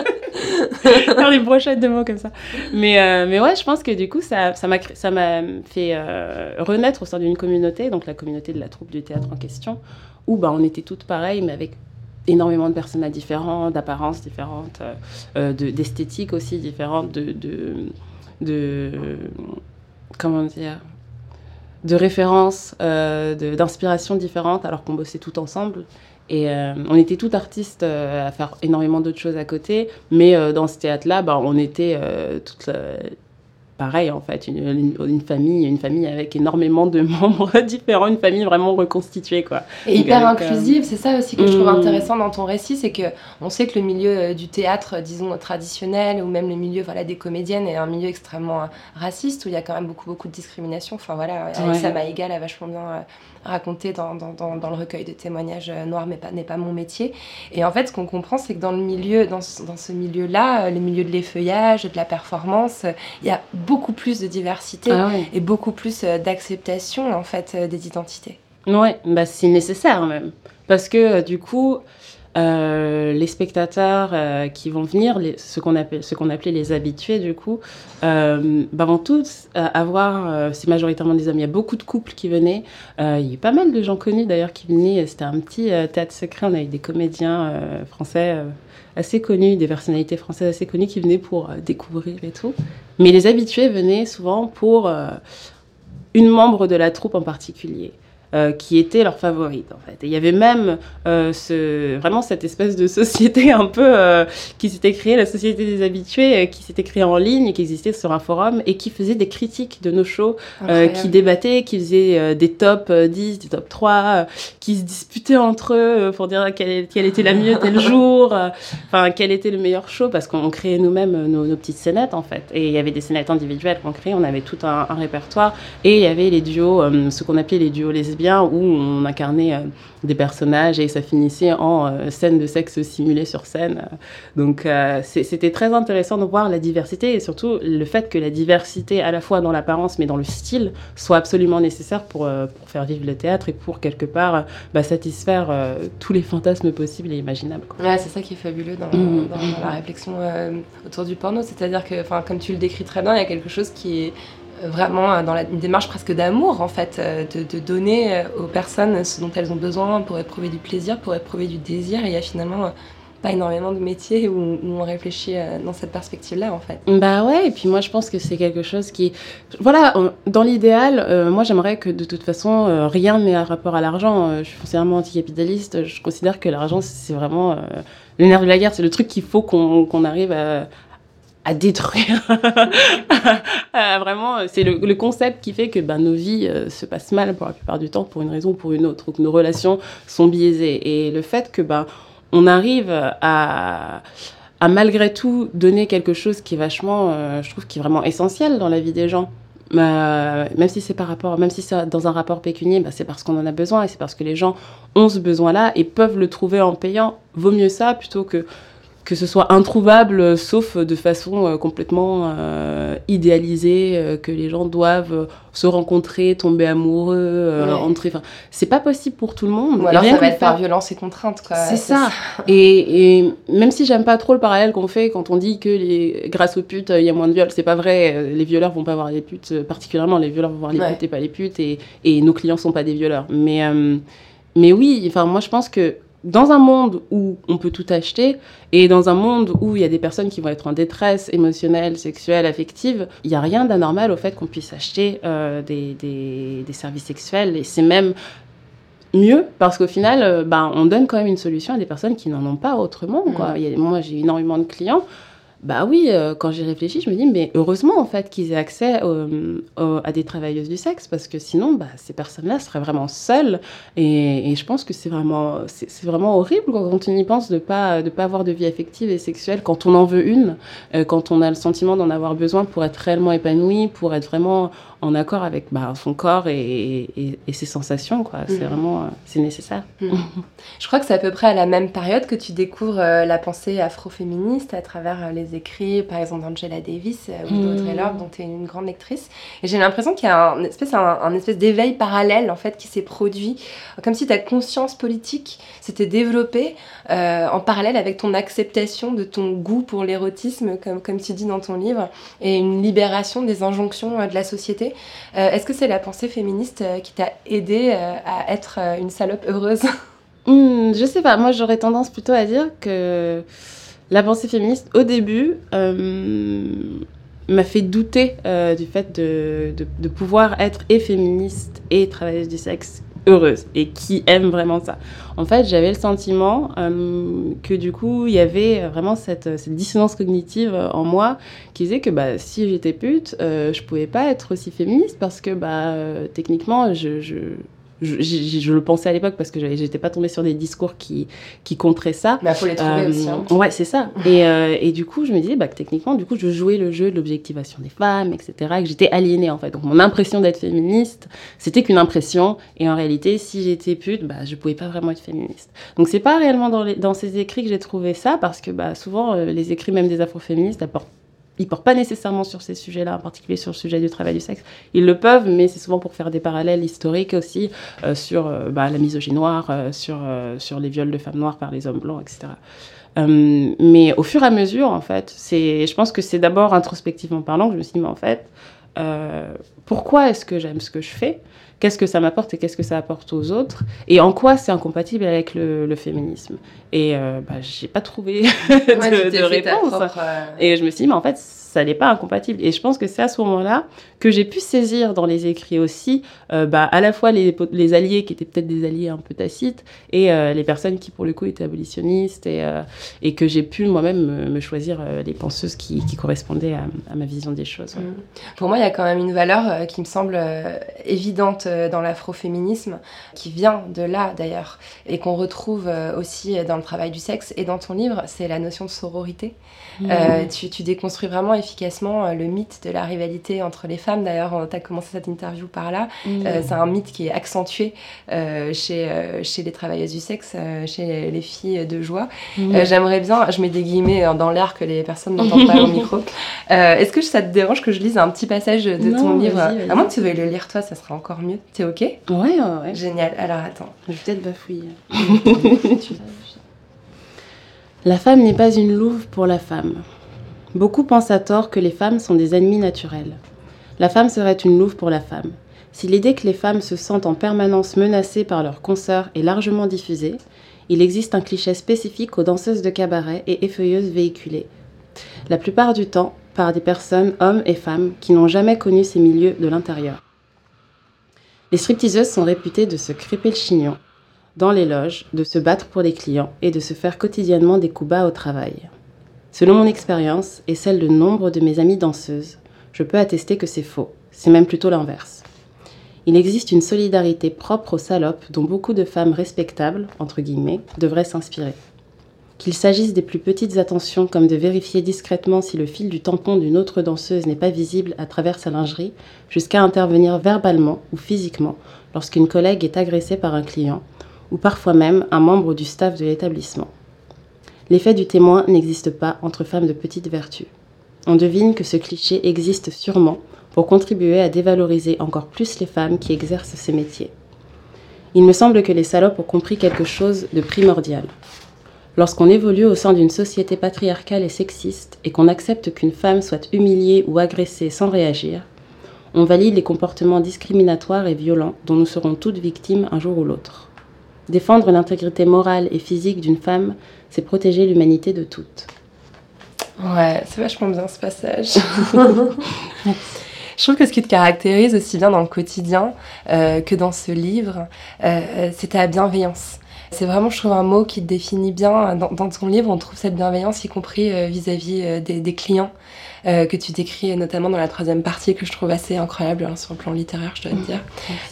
(laughs) faire des brochettes de mots comme ça. Mais, euh, mais ouais, je pense que du coup, ça ça m'a fait euh, renaître au sein d'une communauté, donc la communauté de la troupe du théâtre en question, où bah, on était toutes pareilles, mais avec énormément de personnages différents, d'apparences différentes, euh, de- d'esthétiques aussi différentes, de, de, de comment dire de références, euh, d'inspirations différentes, alors qu'on bossait tout ensemble. Et euh, on était toutes artistes euh, à faire énormément d'autres choses à côté, mais euh, dans ce théâtre-là, bah, on était toutes euh, pareil en fait, une, une- famille, une famille avec énormément de (laughs) membres différents, une famille vraiment reconstituée quoi. Et Donc, hyper avec, euh, inclusive, c'est ça aussi que je trouve Mm. intéressant dans ton récit, c'est que on sait que le milieu euh, du théâtre, euh, disons traditionnel, ou même le milieu voilà des comédiennes, est un milieu extrêmement raciste où il y a quand même beaucoup beaucoup de discrimination. Enfin voilà, Ouais. Alissa Maïgal a vachement bien raconté dans, dans, dans, dans le recueil de témoignages noirs, mais pas n'est pas mon métier. Et en fait, ce qu'on comprend, c'est que dans le milieu, dans ce, dans ce milieu-là, le milieu de l'effeuillage, de la performance, il y a beaucoup plus de diversité Ah ouais. et beaucoup plus euh, d'acceptation en fait euh, des identités. Ouais, bah c'est nécessaire même. Parce que euh, du coup, euh, les spectateurs euh, qui vont venir, les, ce qu'on appelle, ce qu'on appelait les habitués du coup, euh, bah, vont tous avoir, c'est majoritairement des hommes, il y a beaucoup de couples qui venaient, il y a eu pas mal de gens connus d'ailleurs qui venaient, c'était un petit théâtre secret, on a eu des comédiens français assez connus, des personnalités françaises assez connues qui venaient pour découvrir et tout. Mais les habitués venaient souvent pour une membre de la troupe en particulier. Euh, qui était leur favorite en fait. Et il y avait même euh, ce, vraiment cette espèce de société (laughs) un peu euh, qui s'était créée, la société des habitués, qui s'était créée en ligne, qui existait sur un forum et qui faisait des critiques de nos shows, qui débattaient, qui faisait des top 10, des top 3, qui se disputaient entre eux pour dire quelle, quelle, était la mieux tel (laughs) jour, enfin quel était le meilleur show, parce qu'on créait nous-mêmes nos, petites scénettes en fait. Et il y avait des scénettes individuelles qu'on créait, on avait tout un, un répertoire, et il y avait les duos, ce qu'on appelait les duos lesbiens bien où on incarnait euh, des personnages et ça finissait en euh, scène de sexe simulée sur scène. Donc euh, c'était très intéressant de voir la diversité et surtout le fait que la diversité, à la fois dans l'apparence mais dans le style, soit absolument nécessaire pour, pour faire vivre le théâtre et pour quelque part bah, satisfaire tous les fantasmes possibles et imaginables. Ouais, c'est ça qui est fabuleux dans, mmh. dans, la réflexion autour du porno, c'est-à-dire que, comme tu le décris très bien, il y a quelque chose qui est vraiment euh, dans la, une démarche presque d'amour en fait, euh, de, donner euh, aux personnes ce dont elles ont besoin pour éprouver du plaisir, pour éprouver du désir. Il y a finalement pas énormément de métiers où, on réfléchit dans cette perspective-là en fait. Bah ouais, et puis moi je pense que c'est quelque chose qui... Voilà, dans l'idéal, moi j'aimerais que de toute façon rien n'ait un rapport à l'argent. je suis foncièrement anticapitaliste, je considère que l'argent c'est vraiment... le nerf de la guerre, c'est le truc qu'il faut qu'on arrive à, à détruire. (laughs) vraiment, c'est le, concept qui fait que ben, nos vies euh, se passent mal pour la plupart du temps pour une raison ou pour une autre, que nos relations sont biaisées. Et le fait que ben, on arrive à, malgré tout donner quelque chose qui est vachement, euh, je trouve, qui est vraiment essentiel dans la vie des gens. Euh, même si c'est par rapport, même si c'est dans un rapport pécunier, ben, c'est parce qu'on en a besoin et c'est parce que les gens ont ce besoin-là et peuvent le trouver en payant. Vaut mieux ça plutôt que que ce soit introuvable, euh, sauf de façon euh, complètement euh, idéalisée, que les gens doivent se rencontrer, tomber amoureux, entrer. Enfin, c'est pas possible pour tout le monde. Ou alors ça va être par violence et contrainte. C'est ça. Et, et, même si j'aime pas trop le parallèle qu'on fait quand on dit que les, grâce aux putes, il y a moins de viols, c'est pas vrai. Les violeurs vont pas voir les putes, particulièrement les violeurs vont voir les putes et pas les putes, et, et, nos clients sont pas des violeurs. Mais, mais oui, enfin, moi je pense que dans un monde où on peut tout acheter et dans un monde où il y a des personnes qui vont être en détresse émotionnelle, sexuelle, affective, il n'y a rien d'anormal au fait qu'on puisse acheter euh, des, des, services sexuels et c'est même mieux parce qu'au final, euh, ben, on donne quand même une solution à des personnes qui n'en ont pas autrement. Quoi. Mm. Il y a, moi, j'ai énormément de clients bah oui, euh, quand j'y réfléchis, je me dis, mais heureusement en fait qu'ils aient accès à des travailleuses du sexe, parce que sinon, bah, ces personnes-là seraient vraiment seules. Et, je pense que c'est vraiment, c'est, vraiment horrible quand on y pense de ne pas, de pas avoir de vie affective et sexuelle quand on en veut une, euh, quand on a le sentiment d'en avoir besoin pour être réellement épanoui, pour être vraiment en accord avec bah, son corps et, ses sensations. Quoi. C'est mhm. vraiment euh, c'est nécessaire. Mhm. Je crois que c'est à peu près à la même période que tu découvres euh, la pensée afroféministe à travers euh, les écrits, par exemple, d'Angela Davis ou d'Audrey mhm. Lorde, dont tu es une grande lectrice. Et j'ai l'impression qu'il y a un espèce, un, espèce d'éveil parallèle en fait, qui s'est produit, comme si ta conscience politique s'était développée en parallèle avec ton acceptation de ton goût pour l'érotisme, comme, comme tu dis dans ton livre, et une libération des injonctions de la société. Euh, est-ce que c'est la pensée féministe euh, qui t'a aidé euh, à être une salope heureuse (laughs) hmm, Je sais pas, moi j'aurais tendance plutôt à dire que la pensée féministe, au début, m'a fait douter du fait de, de, pouvoir être et féministe et travailleuse du sexe heureuse et qui aime vraiment ça. En fait, j'avais le sentiment euh, que du coup, il y avait vraiment cette, dissonance cognitive en moi qui disait que bah, si j'étais pute, euh, je pouvais pas être aussi féministe parce que bah, euh, techniquement, je je, le pensais à l'époque parce que j'étais pas tombée sur des discours qui, qui contraient ça. Mais il faut les trouver euh, aussi. Hein. Ouais, c'est ça. (laughs) et, euh, et, du coup, je me disais bah, que techniquement, du coup, je jouais le jeu de l'objectivation des femmes, etc. Et que j'étais aliénée en fait. Donc mon impression d'être féministe, c'était qu'une impression. Et en réalité, si j'étais pute, bah, je pouvais pas vraiment être féministe. Donc c'est pas réellement dans, les, dans ces écrits que j'ai trouvé ça parce que bah, souvent, euh, les écrits même des afroféministes apportent ils portent pas nécessairement sur ces sujets-là, en particulier sur le sujet du travail du sexe. Ils le peuvent, mais c'est souvent pour faire des parallèles historiques aussi euh, sur euh, bah, la misogynie noire, euh, sur, sur les viols de femmes noires par les hommes blancs, etc. mais au fur et à mesure, en fait, je pense que c'est d'abord introspectivement parlant que je me suis dit, mais en fait, pourquoi est-ce que j'aime ce que je fais? Qu'est-ce que ça m'apporte et qu'est-ce que ça apporte aux autres, et en quoi c'est incompatible avec le, féminisme. Et euh, bah, j'ai pas trouvé (laughs) de, réponse. Et je me suis dit, mais en fait, ça n'est pas incompatible. Et je pense que c'est à ce moment-là que j'ai pu saisir dans les écrits aussi, euh, bah, à la fois les, les, alliés qui étaient peut-être des alliés un peu tacites et euh, les personnes qui, pour le coup, étaient abolitionnistes et, euh, et que j'ai pu moi-même me, choisir les penseuses qui, qui correspondaient à, ma vision des choses. Mmh. Pour moi, il y a quand même une valeur qui me semble évidente dans l'afroféminisme, qui vient de là d'ailleurs, et qu'on retrouve aussi dans le travail du sexe et dans ton livre, c'est la notion de sororité. Mmh. Tu, tu, déconstruis vraiment efficacement le mythe de la rivalité entre les femmes D'ailleurs, tu as commencé cette interview par là. Euh, c'est un mythe qui est accentué euh, chez, euh, chez les travailleuses du sexe, chez les filles de joie. J'aimerais bien, je mets des guillemets dans l'air que les personnes n'entendent pas au micro. (laughs) Est-ce que ça te dérange que je lise un petit passage de ton livre? À moins que tu veuilles le lire toi, ça sera encore mieux. T'es ok? Ouais, ouais, ouais. Génial. Alors attends. Je vais peut-être bafouiller. (laughs) La femme n'est pas une louve pour la femme. Beaucoup pensent à tort que les femmes sont des ennemis naturels. La femme serait une louve pour la femme. Si l'idée que les femmes se sentent en permanence menacées par leurs consoeurs est largement diffusée, il existe un cliché spécifique aux danseuses de cabaret et effeuilleuses véhiculées. La plupart du temps, par des personnes, hommes et femmes, qui n'ont jamais connu ces milieux de l'intérieur. Les stripteaseuses sont réputées de se crêper le chignon dans les loges, de se battre pour les clients et de se faire quotidiennement des coups bas au travail. Selon mon expérience et celle de nombre de mes amies danseuses, je peux attester que c'est faux. C'est même plutôt l'inverse. Il existe une solidarité propre aux salopes dont beaucoup de femmes respectables, entre guillemets, devraient s'inspirer. Qu'il s'agisse des plus petites attentions comme de vérifier discrètement si le fil du tampon d'une autre danseuse n'est pas visible à travers sa lingerie, jusqu'à intervenir verbalement ou physiquement lorsqu'une collègue est agressée par un client, ou parfois même un membre du staff de l'établissement. L'effet du témoin n'existe pas entre femmes de petite vertu on devine que ce cliché existe sûrement pour contribuer à dévaloriser encore plus les femmes qui exercent ces métiers. Il me semble que les salopes ont compris quelque chose de primordial. Lorsqu'on évolue au sein d'une société patriarcale et sexiste et qu'on accepte qu'une femme soit humiliée ou agressée sans réagir, on valide les comportements discriminatoires et violents dont nous serons toutes victimes un jour ou l'autre. Défendre l'intégrité morale et physique d'une femme, c'est protéger l'humanité de toutes. Ouais, c'est vachement bien ce passage. (laughs) Je trouve que ce qui te caractérise aussi bien dans le quotidien euh, que dans ce livre, euh, c'est ta bienveillance. C'est vraiment, je trouve, un mot qui te définit bien. Dans, dans ton livre, on trouve cette bienveillance, y compris euh, vis-à-vis euh, des, des, clients. Euh, que tu décris notamment dans la troisième partie, que je trouve assez incroyable hein, sur le plan littéraire, je dois te dire.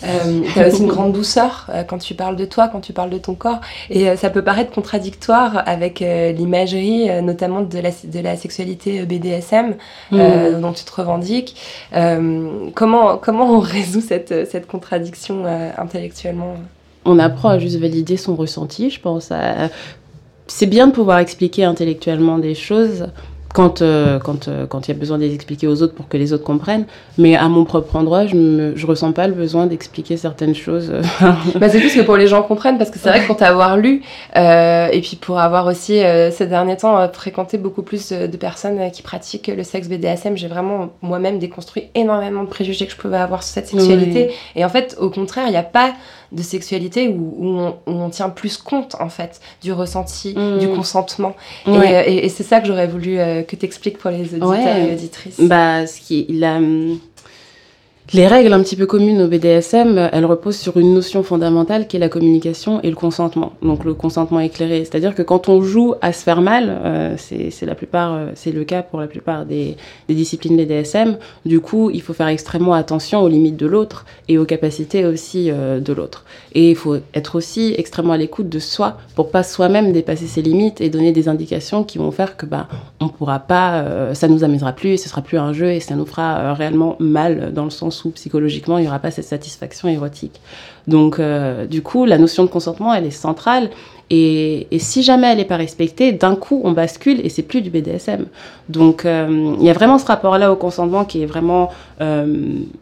Euh, tu as aussi une grande douceur euh, quand tu parles de toi, quand tu parles de ton corps. Et ça peut paraître contradictoire avec l'imagerie, notamment de la, de la sexualité BDSM, mm. dont tu te revendiques. comment, comment on résout cette, cette contradiction intellectuellement? On apprend à juste valider son ressenti, je pense. C'est bien de pouvoir expliquer intellectuellement des choses, quand euh, quand euh, quand il y a besoin d'expliquer aux autres pour que les autres comprennent. Mais à mon propre endroit je ne je ressens pas le besoin d'expliquer certaines choses. (laughs) Bah, c'est plus que pour les gens comprennent parce que c'est vrai que pour t'avoir lu euh, et puis pour avoir aussi ces derniers temps fréquenté beaucoup plus de personnes qui pratiquent le sexe BDSM j'ai vraiment moi-même déconstruit énormément de préjugés que je pouvais avoir sur cette sexualité. Et en fait au contraire il n'y a pas de sexualité où, on, tient plus compte en fait du ressenti, mmh. du consentement. Et, c'est ça que j'aurais voulu euh, que tu expliques pour les auditeurs et auditrices. Bah, ce qui, il a, hum, les règles un petit peu communes au BDSM, elles reposent sur une notion fondamentale qui est la communication et le consentement. Donc le consentement éclairé, c'est-à-dire que quand on joue à se faire mal, euh, c'est la plupart, euh, c'est le cas pour la plupart des, des, disciplines BDSM. Du coup, il faut faire extrêmement attention aux limites de l'autre et aux capacités aussi euh, de l'autre. Et il faut être aussi extrêmement à l'écoute de soi pour pas soi-même dépasser ses limites et donner des indications qui vont faire que bah on pourra pas, ça nous amusera plus et ce sera plus un jeu et ça nous fera réellement mal dans le sens ou psychologiquement il n'y aura pas cette satisfaction érotique. Donc euh, du coup, la notion de consentement, elle est centrale Et, et si jamais elle n'est pas respectée, d'un coup, on bascule et c'est plus du BDSM. Donc, euh, il y a vraiment ce rapport-là au consentement qui est vraiment, euh,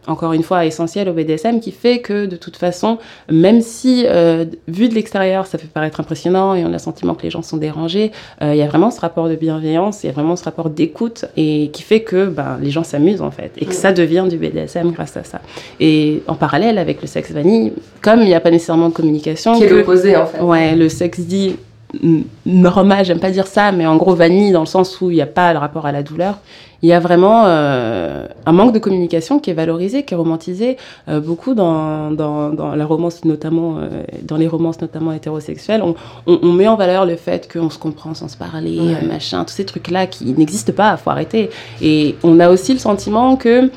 encore une fois, essentiel au BDSM, qui fait que, de toute façon, même si, euh, vu de l'extérieur, ça fait paraître impressionnant et on a le sentiment que les gens sont dérangés, il y a vraiment ce rapport de bienveillance, il y a vraiment ce rapport d'écoute et qui fait que ben, les gens s'amusent, en fait, et que ça devient du BDSM grâce à ça. Et en parallèle avec le sexe vanille, comme il n'y a pas nécessairement de communication... Qui est l'opposé, en fait. Ouais, le sexe dit normal, j'aime pas dire ça, mais en gros vanille dans le sens où il n'y a pas le rapport à la douleur. Il y a vraiment euh, un manque de communication qui est valorisé, qui est romantisé euh, beaucoup dans, dans, dans, la romance, notamment euh, dans les romances notamment hétérosexuelles. On, on, on, met en valeur le fait qu'on se comprend sans se parler, ouais. machin, tous ces trucs-là qui n'existent pas, faut arrêter. Et on a aussi le sentiment que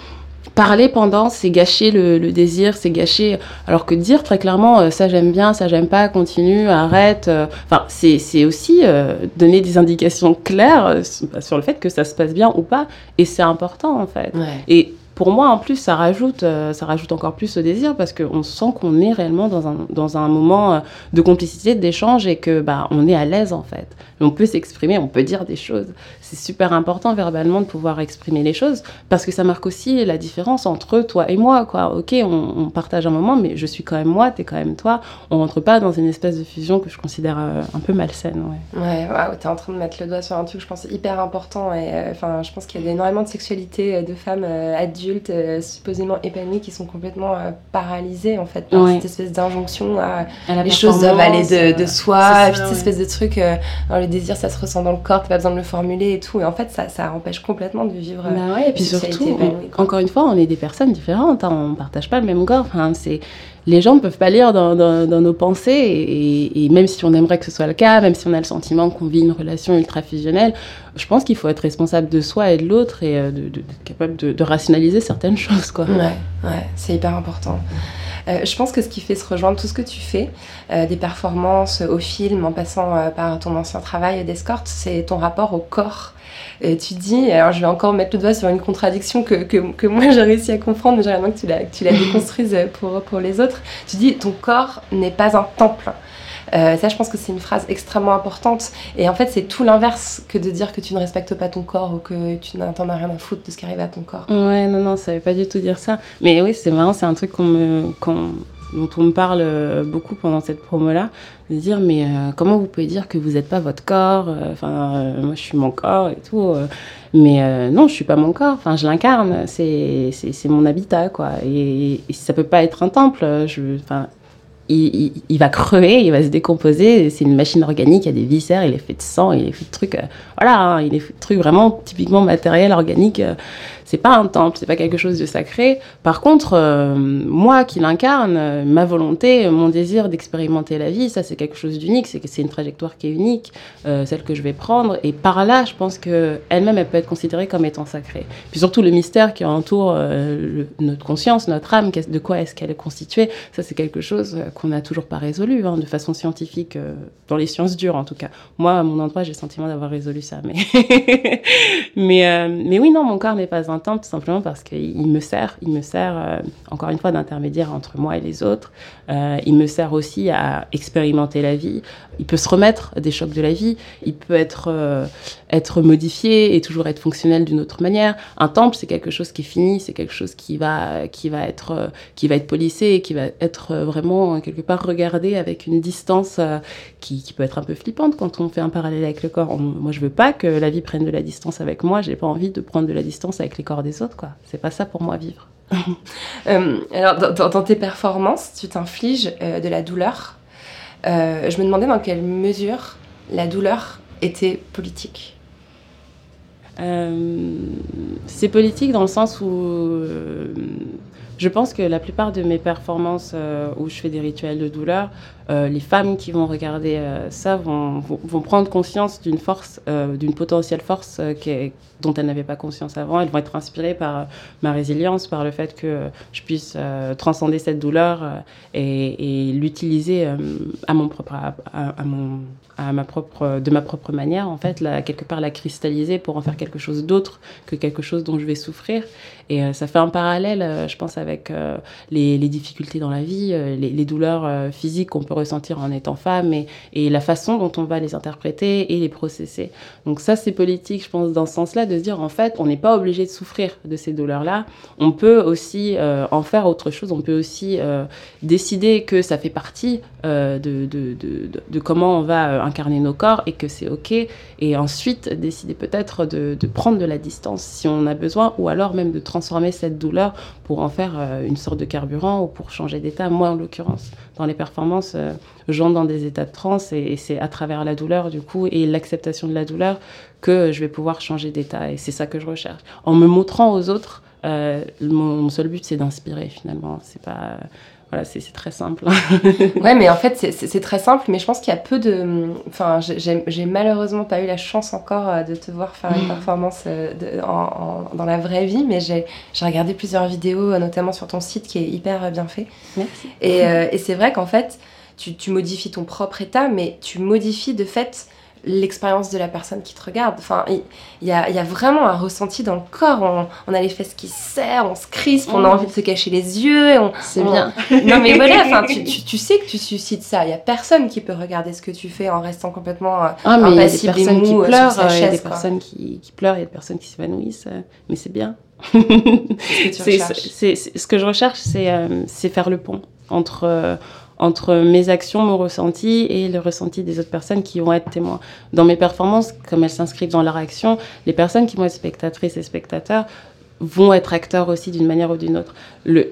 parler pendant, c'est gâcher le, le désir, c'est gâcher. Alors que dire très clairement, euh, ça j'aime bien, ça j'aime pas, continue, arrête. Euh, enfin, c'est aussi euh, donner des indications claires sur le fait que ça se passe bien ou pas. Et c'est important en fait. Ouais. Et pour moi, en plus, ça rajoute, euh, ça rajoute encore plus au désir parce qu'on sent qu'on est réellement dans un, dans un moment euh, de complicité, d'échange et que bah, on est à l'aise en fait. On peut s'exprimer, on peut dire des choses. C'est super important verbalement de pouvoir exprimer les choses parce que ça marque aussi la différence entre toi et moi. Quoi. Ok, on, partage un moment, mais je suis quand même moi, t'es quand même toi. On rentre pas dans une espèce de fusion que je considère euh, un peu malsaine. Ouais, ouais wow, t'es en train de mettre le doigt sur un truc, je pense, hyper important. Et je pense qu'il y a énormément de sexualité de femmes adultes adultes euh, supposément épanouis qui sont complètement euh, paralysés en fait par Ouais. cette espèce d'injonction à, les choses doivent aller de, de performance, soi et puis cette ouais. espèce de truc euh, dans le désir ça se ressent dans le corps t'as pas besoin de le formuler et tout et en fait ça, ça empêche complètement de vivre euh, Bah ouais, et puis surtout, épanouie, on- encore une fois, on est des personnes différentes, hein, on partage pas le même corps. Enfin, c'est les gens ne peuvent pas lire dans, nos pensées, et, même si on aimerait que ce soit le cas, même si on a le sentiment qu'on vit une relation ultra fusionnelle, je pense qu'il faut être responsable de soi et de l'autre et euh, de, capable de, de rationaliser certaines (laughs) choses, quoi. Ouais, ouais, c'est hyper important. Euh, je pense que ce qui fait se rejoindre tout ce que tu fais, euh, des performances au film, en passant euh, par ton ancien travail d'escorte, c'est ton rapport au corps. Tu dis, alors je vais encore mettre le doigt sur une contradiction que, que, que moi j'ai réussi à comprendre, mais j'aimerais bien que tu la, que tu la déconstruises pour, pour les autres. Tu dis, ton corps n'est pas un temple. Euh, ça, je pense que c'est une phrase extrêmement importante. Et en fait, c'est tout l'inverse que de dire que tu ne respectes pas ton corps ou que tu n'en as rien à foutre de ce qui arrive à ton corps. Ouais, non, non, ça veut pas du tout dire ça. Mais oui, c'est marrant, c'est un truc dont on me parle euh, beaucoup pendant cette promo-là, de dire, mais euh, comment vous pouvez dire que vous n'êtes pas votre corps Enfin, moi, je suis mon corps et tout. mais non, je suis pas mon corps. Enfin, je l'incarne. C'est mon habitat, quoi. Et, et ça peut pas être un temple. Je, enfin, il, va crever, il va se décomposer. C'est une machine organique, il y a des viscères, il est fait de sang, il est fait de trucs. euh, voilà, hein, il est fait de trucs vraiment typiquement matériels, organiques. euh, c'est pas un temple, c'est pas quelque chose de sacré. Par contre, euh, moi qui l'incarne, euh, ma volonté, mon désir d'expérimenter la vie, ça c'est quelque chose d'unique, c'est que c'est une trajectoire qui est unique, euh, celle que je vais prendre. Et par là, je pense que elle-même, elle peut être considérée comme étant sacrée. Puis surtout le mystère qui entoure notre conscience, notre âme, de quoi est-ce qu'elle est constituée, ça c'est quelque chose qu'on n'a toujours pas résolu hein, de façon scientifique, dans les sciences dures en tout cas. Moi, à mon endroit, j'ai le sentiment d'avoir résolu ça, mais (laughs) mais mais oui, non, mon corps n'est pas un tout simplement parce qu'il me sert, il me sert euh, encore une fois d'intermédiaire entre moi et les autres. Euh, il me sert aussi à expérimenter la vie. Il peut se remettre des chocs de la vie. Il peut être euh, être modifié et toujours être fonctionnel d'une autre manière. Un temple, c'est quelque chose qui est fini, c'est quelque chose qui va qui va être qui être qui va être vraiment quelque part regardé avec une distance euh, qui, qui peut être un peu flippante quand on fait un parallèle avec le corps. Moi, je veux pas que la vie prenne de la distance avec moi. J'ai pas envie de prendre de la distance avec les corps des autres, quoi. C'est pas ça pour moi vivre. (laughs) Euh, alors, dans, tes performances, tu t'infliges euh, de la douleur. Euh, je me demandais dans quelle mesure la douleur était politique. C'est politique dans le sens où je pense que la plupart de mes performances où je fais des rituels de douleur, euh, les femmes qui vont regarder euh, ça vont, vont, prendre conscience d'une force, euh, d'une potentielle force dont elles n'avaient pas conscience avant. Elles vont être inspirées par ma résilience, par le fait que je puisse transcender cette douleur et, l'utiliser à mon propre, à, mon, à ma propre, de ma propre manière, en fait, quelque part la cristalliser pour en faire quelque chose d'autre que quelque chose dont je vais souffrir. Et ça fait un parallèle, je pense, avec les, difficultés dans la vie, les, les douleurs physiques qu'on peut ressentir en étant femme et, la façon dont on va les interpréter et les processer. Donc ça, c'est politique, je pense, dans ce sens-là, de se dire, en fait, on n'est pas obligé de souffrir de ces douleurs-là. On peut aussi euh, en faire autre chose. On peut aussi euh, décider que ça fait partie euh, de, de, comment on va incarner nos corps et que c'est OK. Et ensuite, décider peut-être de, prendre de la distance si on a besoin ou alors même de transformer cette douleur pour en faire une sorte de carburant ou pour changer d'état. Moi, en l'occurrence, dans les performances, j'entre dans des états de transe et, c'est à travers la douleur, du coup, et l'acceptation de la douleur que je vais pouvoir changer d'état. Et c'est ça que je recherche. En me montrant aux autres, euh, mon, seul but, c'est d'inspirer finalement. C'est pas. Voilà, c'est très simple. (laughs) ouais, mais en fait, c'est très simple, mais je pense qu'il y a peu de. Enfin, j'ai malheureusement pas eu la chance encore euh, de te voir faire une (laughs) performance euh, de, en, dans la vraie vie, mais j'ai regardé plusieurs vidéos, notamment sur ton site qui est hyper bien fait. Merci. Et, (laughs) et c'est vrai qu'en fait, tu, tu, modifies ton propre état, mais tu modifies de fait l'expérience de la personne qui te regarde. Enfin, il y, a, y, a, vraiment un ressenti dans le corps. On, a les fesses qui serrent, on se crispe, on a mm. envie de se cacher les yeux. C'est bien. (laughs) Non, mais voilà, (laughs) enfin, tu, tu, sais que tu suscites ça. Il y a personne qui peut regarder ce que tu fais en restant complètement euh, ah, mais impassible et mou qui pleurent, Il y a des personnes qui, qui pleurent, il y a des personnes qui s'évanouissent. Euh, mais c'est bien. c'est ce que (laughs) je recherche, c'est euh, faire le pont entre entre mes actions, mon ressenti et le ressenti des autres personnes qui vont être témoins. Dans mes performances, comme elles s'inscrivent dans leur action, les personnes qui vont être spectatrices et spectateurs vont être acteurs aussi d'une manière ou d'une autre. Le,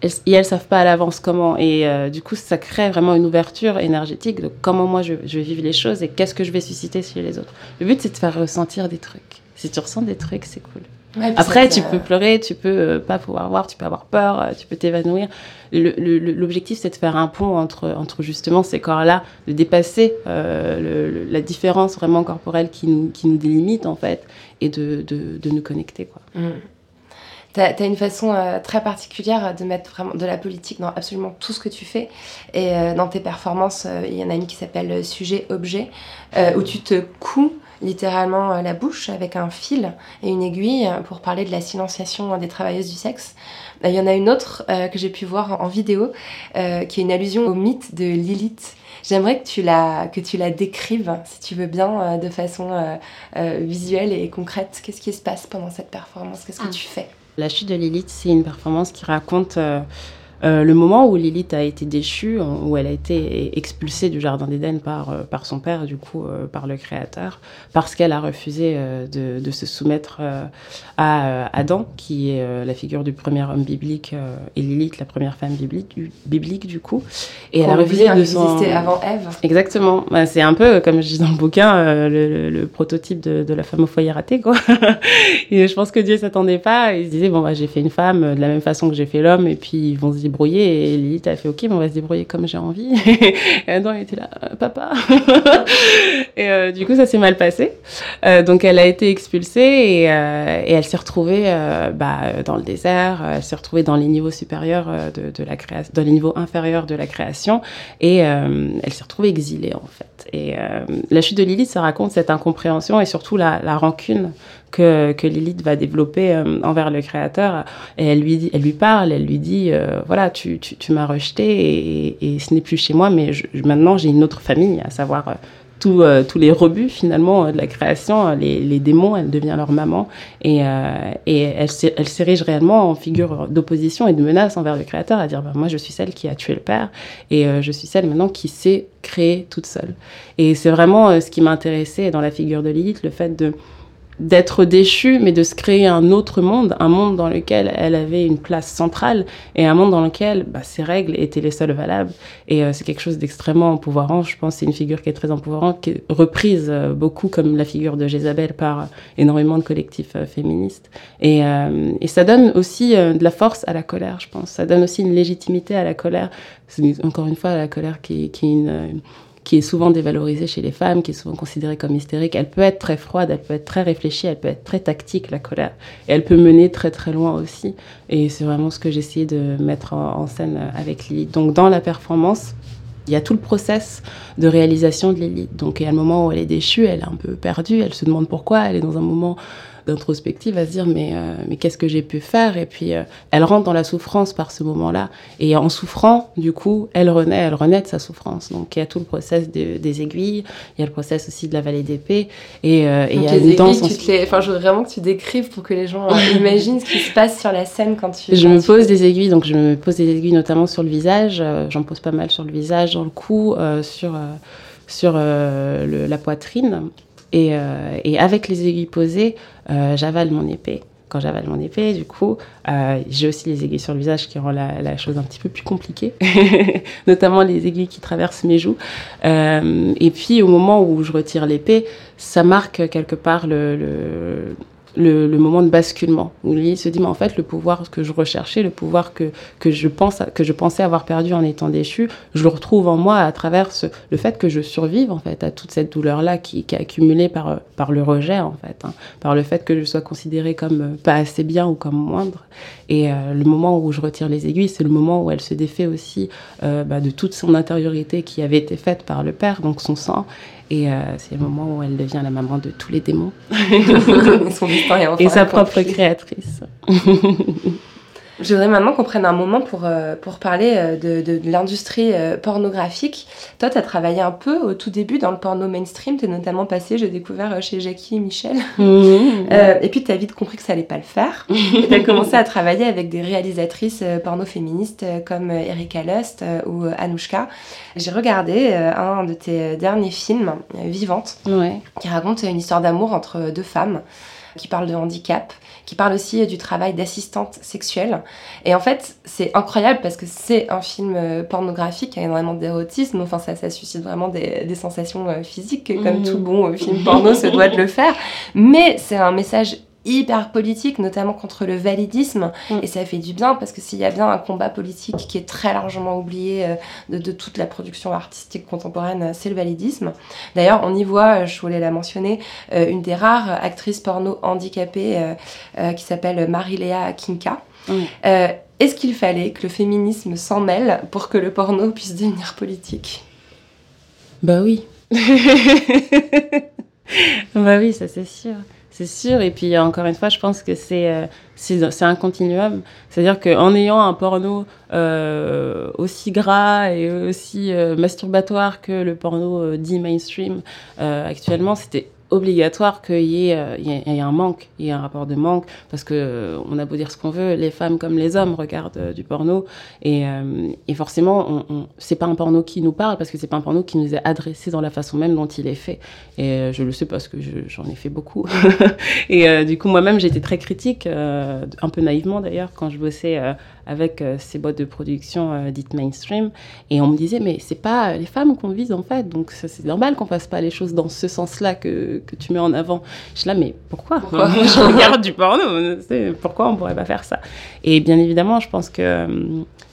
elles, et elles savent pas à l'avance comment. Et euh, du coup, ça crée vraiment une ouverture énergétique de comment moi je, je vais vivre les choses et qu'est-ce que je vais susciter chez les autres. Le but, c'est de faire ressentir des trucs. Si tu ressens des trucs, c'est cool. Après, tu peux pleurer, tu peux euh, pas pouvoir voir, tu peux avoir peur, euh, tu peux t'évanouir. L'objectif, c'est de faire un pont entre, entre justement ces corps-là, de dépasser euh, la différence vraiment corporelle qui nous, qui nous délimite, en fait, et de, de, de nous connecter. Quoi. Mm. Tu as, une façon très particulière de mettre vraiment de la politique dans absolument tout ce que tu fais. Et dans tes performances, il y en a une qui s'appelle Sujet-Objet, où tu te couds littéralement euh, la bouche avec un fil et une aiguille pour parler de la silenciation des travailleuses du sexe. Euh, il y en a une autre euh, que j'ai pu voir en vidéo qui est une allusion au mythe de Lilith. J'aimerais que tu la que tu la décrives, si tu veux bien, de façon visuelle et concrète. Qu'est-ce qui se passe pendant cette performance? Qu'est-ce que ah. tu fais? La chute de Lilith, c'est une performance qui raconte euh, le moment où Lilith a été déchue, où elle a été expulsée du Jardin d'Éden par, euh, par son père, du coup, euh, par le Créateur, parce qu'elle a refusé de, de, se soumettre à Adam, qui est la figure du premier homme biblique, et Lilith, la première femme biblique, du, biblique, du coup. Et elle a refusé de son... avant Ève. Exactement. Bah, c'est un peu, comme je dis dans le bouquin, le, le, prototype de, de, la femme au foyer raté, quoi. (laughs) et je pense que Dieu s'attendait pas. Il se disait, bon, bah, j'ai fait une femme de la même façon que j'ai fait l'homme, et puis ils vont se débrouiller. Et Lilith a fait OK, mais on va se débrouiller comme j'ai envie. (laughs) et Adam était là, euh, papa. (laughs) et euh, du coup, ça s'est mal passé. Euh, donc, elle a été expulsée et, elle s'est retrouvée bah, dans le désert. Elle s'est retrouvée dans les niveaux supérieurs de, la création, dans les niveaux inférieurs de la création. Et elle s'est retrouvée exilée, en fait. Et la chute de Lilith, ça raconte cette incompréhension et surtout la rancune que, Lilith va développer euh, envers le créateur. Et elle lui, dit, elle lui parle, elle lui dit, euh, voilà, tu, tu, m'as rejeté et, ce n'est plus chez moi, mais maintenant j'ai une autre famille, à savoir euh, tous, les rebuts finalement de la création, les, démons, elle devient leur maman et, elle s'érige réellement en figure d'opposition et de menace envers le créateur, à dire bah, moi je suis celle qui a tué le père et je suis celle maintenant qui sait créer toute seule. Et c'est vraiment ce qui m'a intéressé dans la figure de Lilith, le fait de d'être déchue, mais de se créer un autre monde, un monde dans lequel elle avait une place centrale et un monde dans lequel bah, ses règles étaient les seules valables. Et euh, c'est quelque chose d'extrêmement empouvoirant. Je pense c'est une figure qui est très empouvoirante, qui est reprise euh, beaucoup comme la figure de Jézabel par euh, énormément de collectifs féministes. Et, et, ça donne aussi de la force à la colère, je pense. Ça donne aussi une légitimité à la colère. C'est encore une fois la colère qui, qui est qui est souvent dévalorisée chez les femmes, qui est souvent considérée comme hystérique. Elle peut être très froide, elle peut être très réfléchie, elle peut être très tactique, la colère. Et elle peut mener très très loin aussi. Et c'est vraiment ce que essayé de mettre en, scène avec Lily. Donc dans la performance, il y a tout le process de réalisation de Lily. Donc il y a le moment où elle est déchue, elle est un peu perdue, elle se demande pourquoi, elle est dans un moment d'introspective, à se dire mais, euh, mais qu'est-ce que j'ai pu faire? Et puis, euh, elle rentre dans la souffrance par ce moment-là. Et en souffrant, du coup, elle renaît, elle renaît de sa souffrance. Donc, il y a tout le process des aiguilles, il y a le process aussi de la vallée d'épée. Et, euh, et il y a une danse. Enfin, je voudrais vraiment que tu décrives pour que les gens (laughs) imaginent ce qui se passe sur la scène quand tu. Je me pose des aiguilles, donc je me pose des aiguilles notamment sur le visage. J'en pose pas mal sur le visage, dans le cou, sur sur la poitrine. Et, euh, et, avec les aiguilles posées, j'avale mon épée quand j'avale mon épée, du coup, j'ai aussi les aiguilles sur le visage qui rend la, chose un petit peu plus compliquée, (laughs) notamment les aiguilles qui traversent mes joues. et puis, au moment où je retire l'épée, ça marque quelque part le, le, moment de basculement. Où lui se dit mais en fait le pouvoir que je recherchais le pouvoir que, que je pense que je pensais avoir perdu en étant déchu je le retrouve en moi à travers le fait que je survive en fait à toute cette douleur là qui, qui est accumulée par par le rejet en fait hein, par le fait que je sois considérée comme euh, pas assez bien ou comme moindre. Et euh, le moment où je retire les aiguilles c'est le moment où elle se défait aussi euh, bah, de toute son intériorité qui avait été faite par le père donc son sang et euh, c'est le moment où elle devient la maman de tous les démons. (laughs) Son et sa propre créatrice. (laughs) Je voudrais maintenant qu'on prenne un moment pour, euh, pour parler euh, de, de, l'industrie euh, pornographique. Toi, tu as travaillé un peu au tout début dans le porno mainstream. Tu es notamment passé, j'ai découvert chez Jackie et Michel. (laughs) Mmh. et puis, tu as vite compris que ça allait pas le faire. (laughs) tu as commencé à travailler avec des réalisatrices porno féministes comme Erika Lust ou Anouchka. J'ai regardé un de tes derniers films, Vivante, qui raconte une histoire d'amour entre deux femmes qui parle de handicap, qui parle aussi du travail d'assistante sexuelle. Et en fait, c'est incroyable parce que c'est un film euh, pornographique, il y a énormément d'érotisme, enfin ça, ça suscite vraiment des, sensations euh, physiques, comme mhm. tout bon euh, film (laughs) porno se doit de le faire. Mais c'est un message hyper politique, notamment contre le validisme. Mm. Et ça fait du bien parce que s'il y a bien un combat politique qui est très largement oublié euh, de, toute la production artistique contemporaine, euh, c'est le validisme. D'ailleurs, on y voit, euh, je voulais la mentionner, une des rares actrices porno handicapées qui s'appelle Mariléa Kinka. Est-ce qu'il fallait que le féminisme s'en mêle pour que le porno puisse devenir politique? Bah oui. (laughs) bah oui, ça c'est sûr. C'est sûr. Et puis, encore une fois, je pense que c'est euh, un continuum. C'est-à-dire qu'en ayant un porno euh, aussi gras et aussi euh, masturbatoire que le porno dit mainstream actuellement, c'était obligatoire qu'il y, euh, ait un manque, il y ait un rapport de manque, parce que euh, on a beau dire ce qu'on veut, les femmes comme les hommes regardent euh, du porno, et, et forcément, on, on, c'est pas un porno qui nous parle, parce que c'est pas un porno qui nous est adressé dans la façon même dont il est fait. Et je le sais parce que j'en ai fait beaucoup. (laughs) et du coup, moi-même, j'étais très critique, un peu naïvement d'ailleurs, quand je bossais avec ces boîtes de production dites mainstream, et on me disait, mais c'est pas les femmes qu'on vise en fait, donc c'est normal qu'on fasse pas les choses dans ce sens-là que que, tu mets en avant. Je suis là, mais pourquoi, pourquoi? Je (laughs) regarde du porno, pourquoi on pourrait pas faire ça. Et bien évidemment, je pense que,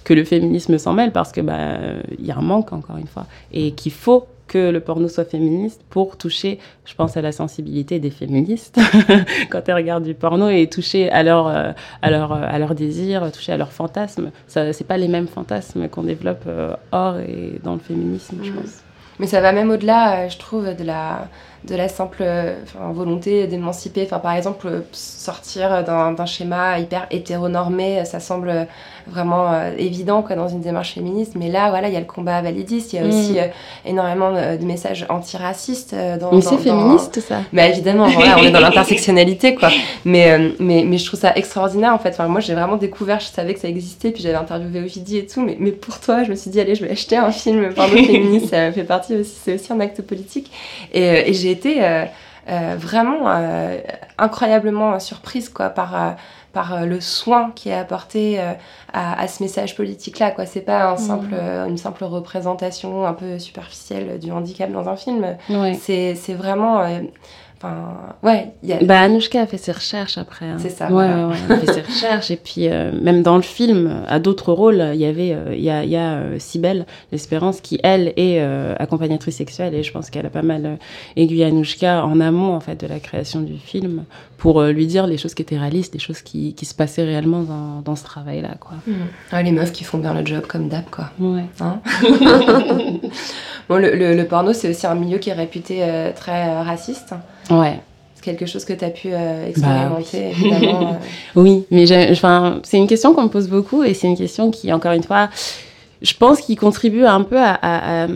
que le féminisme s'en mêle parce que bah, il y a un manque, encore une fois, et qu'il faut que le porno soit féministe pour toucher, je pense, à la sensibilité des féministes (laughs) quand elles regardent du porno et toucher à leur, euh, à leur, à leur désir, toucher à leurs fantasmes. Ce n'est pas les mêmes fantasmes qu'on développe euh, hors et dans le féminisme, je mm. pense. Mais ça va même au-delà, euh, je trouve, de la de la simple volonté d'émanciper. Enfin, par exemple, sortir d'un schéma hyper hétéronormé, ça semble vraiment euh, évident quoi, dans une démarche féministe. Mais là, voilà, il y a le combat validiste, il y a aussi mm. euh, énormément de, messages antiracistes. Euh, dans, mais c'est féministe, ça. Mais évidemment, voilà, on est dans (laughs) l'intersectionnalité, quoi. Mais, mais, mais je trouve ça extraordinaire, en fait. Enfin, moi, j'ai vraiment découvert, je savais que ça existait, puis j'avais interviewé Ovidie et tout. Mais, mais pour toi, je me suis dit, allez, je vais acheter un film porno (laughs) féministe, ça fait partie aussi, c'est aussi un acte politique. Et, et j'ai été vraiment incroyablement surprise, quoi, par par euh, le soin qui est apporté euh, à, ce message politique-là. Quoi. C'est pas un simple, mmh. euh, une simple représentation un peu superficielle du handicap dans un film. C'est, c'est vraiment Enfin, ouais. Y a... Bah, Anouchka a fait ses recherches après. Hein. C'est ça. Ouais, ouais, ouais, elle a fait ses recherches. Et puis, euh, même dans le film, à d'autres rôles, il y avait, euh, il y a, y a euh, Cybelle, l'Espérance, qui, elle, est accompagnatrice sexuelle. Et je pense qu'elle a pas mal aiguillé Anouchka en amont, en fait, de la création du film pour lui dire les choses qui étaient réalistes, les choses qui, qui se passaient réellement dans, dans ce travail-là, quoi. Mmh. Ah, les meufs qui font bien le job comme d'hab, quoi. Ouais. Hein (laughs) bon, le, le, le, porno, c'est aussi un milieu qui est réputé très raciste. Ouais. quelque chose que tu as pu expérimenter, bah, évidemment. (laughs) oui, mais c'est une question qu'on me pose beaucoup et c'est une question qui, encore une fois, je pense qu'il contribue un peu à, à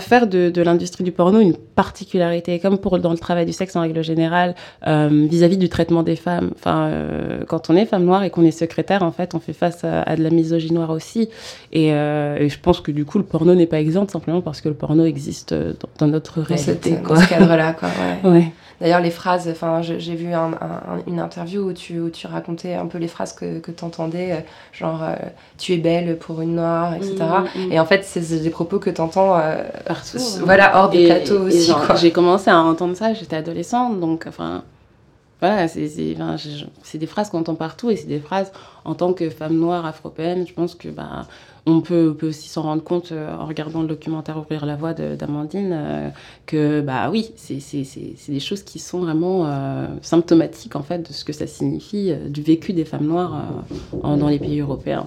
faire de, de l'industrie du porno une particularité, comme pour dans le travail du sexe en règle générale, euh, vis-à-vis du traitement des femmes. Enfin, euh, quand on est femme noire et qu'on est secrétaire, en fait, on fait face à, de la misogynie noire aussi. Et, euh, et, je pense que du coup, le porno n'est pas exempt simplement parce que le porno existe dans, dans notre réalité. Dans, ce cadre-là, quoi. Ouais. (laughs) ouais. D'ailleurs, les phrases, enfin, j'ai vu un, un, une interview où tu, où tu racontais un peu les phrases que, que tu entendais, genre tu es belle pour une noire, etc. Mmh, mmh. Et en fait, c'est des propos que tu entends partout. Voilà, hors du plateau aussi. J'ai commencé à entendre ça, j'étais adolescente, donc enfin. Voilà, c'est des phrases qu'on entend partout et c'est des phrases en tant que femme noire afro-péenne. Je pense que bah, on peut, aussi s'en rendre compte euh, en regardant le documentaire Ouvrir la voie d'Amandine euh, que bah oui, c'est des choses qui sont vraiment euh, symptomatiques en fait de ce que ça signifie du vécu des femmes noires dans les pays européens.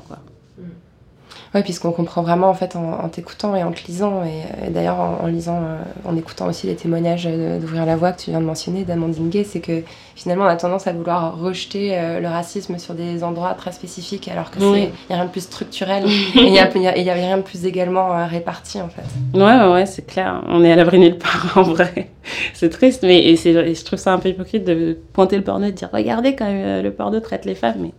Oui, puisqu'on comprend vraiment en fait en, t'écoutant et en te lisant, et, d'ailleurs en, lisant, euh, en écoutant aussi les témoignages d'ouvrir la voie que tu viens de mentionner d'Amandine Gay, c'est que finalement on a tendance à vouloir rejeter euh, le racisme sur des endroits très spécifiques, alors que n'y a rien de plus structurel et il n'y a, a, rien de plus également euh, réparti en fait. Ouais, ouais, ouais c'est clair. On est à l'abri nulle part (laughs) en vrai. c'est triste, mais et, et je trouve ça un peu hypocrite de pointer le porno et de dire regardez quand même le porno traite les femmes, mais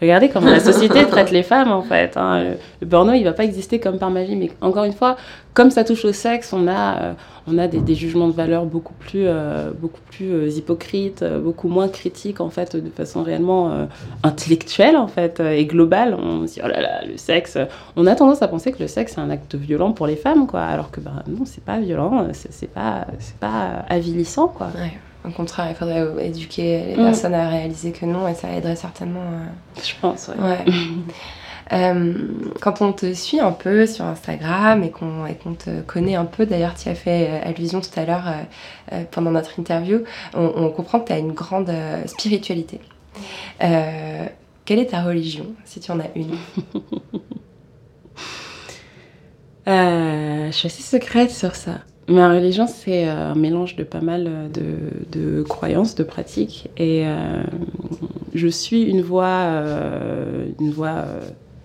Regardez comment la (laughs) société traite les femmes, en fait. Hein. Le porno, il va pas exister comme par magie. Mais encore une fois, comme ça touche au sexe, on a, euh, on a des, jugements de valeur beaucoup plus, euh, beaucoup plus euh, hypocrites, beaucoup moins critiques, en fait, de façon réellement intellectuelle, en fait, et globale. On se dit, oh là là, le sexe. On a tendance à penser que le sexe, c'est un acte violent pour les femmes, quoi. Alors que, ben, non, c'est pas violent, c'est pas, pas avilissant, quoi. Au contraire, il faudrait éduquer les mm. personnes à réaliser que non, et ça aiderait certainement. Euh, Je pense, ouais. (laughs) Euh, quand on te suit un peu sur Instagram et qu'on te connaît un peu, d'ailleurs tu as fait euh, allusion tout à l'heure pendant notre interview, on, comprend que tu as une grande spiritualité. quelle est ta religion, si tu en as une? (laughs) Je suis assez secrète sur ça. Ma religion, c'est euh, un mélange de pas mal euh, de, croyances, de pratiques. Et euh, je suis une voix, une voix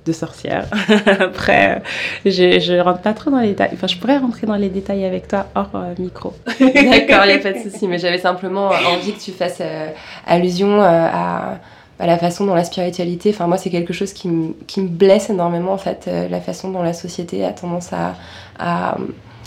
de sorcière. (laughs) Après, je, je rentre pas trop dans les détails. Enfin, je pourrais rentrer dans les détails avec toi hors micro. (laughs) D'accord, il n'y a pas de (laughs) souci. Mais j'avais simplement envie que tu fasses allusion à la façon dont la spiritualité, enfin moi c'est quelque chose qui, qui, me blesse énormément en fait, la façon dont la société a tendance à, à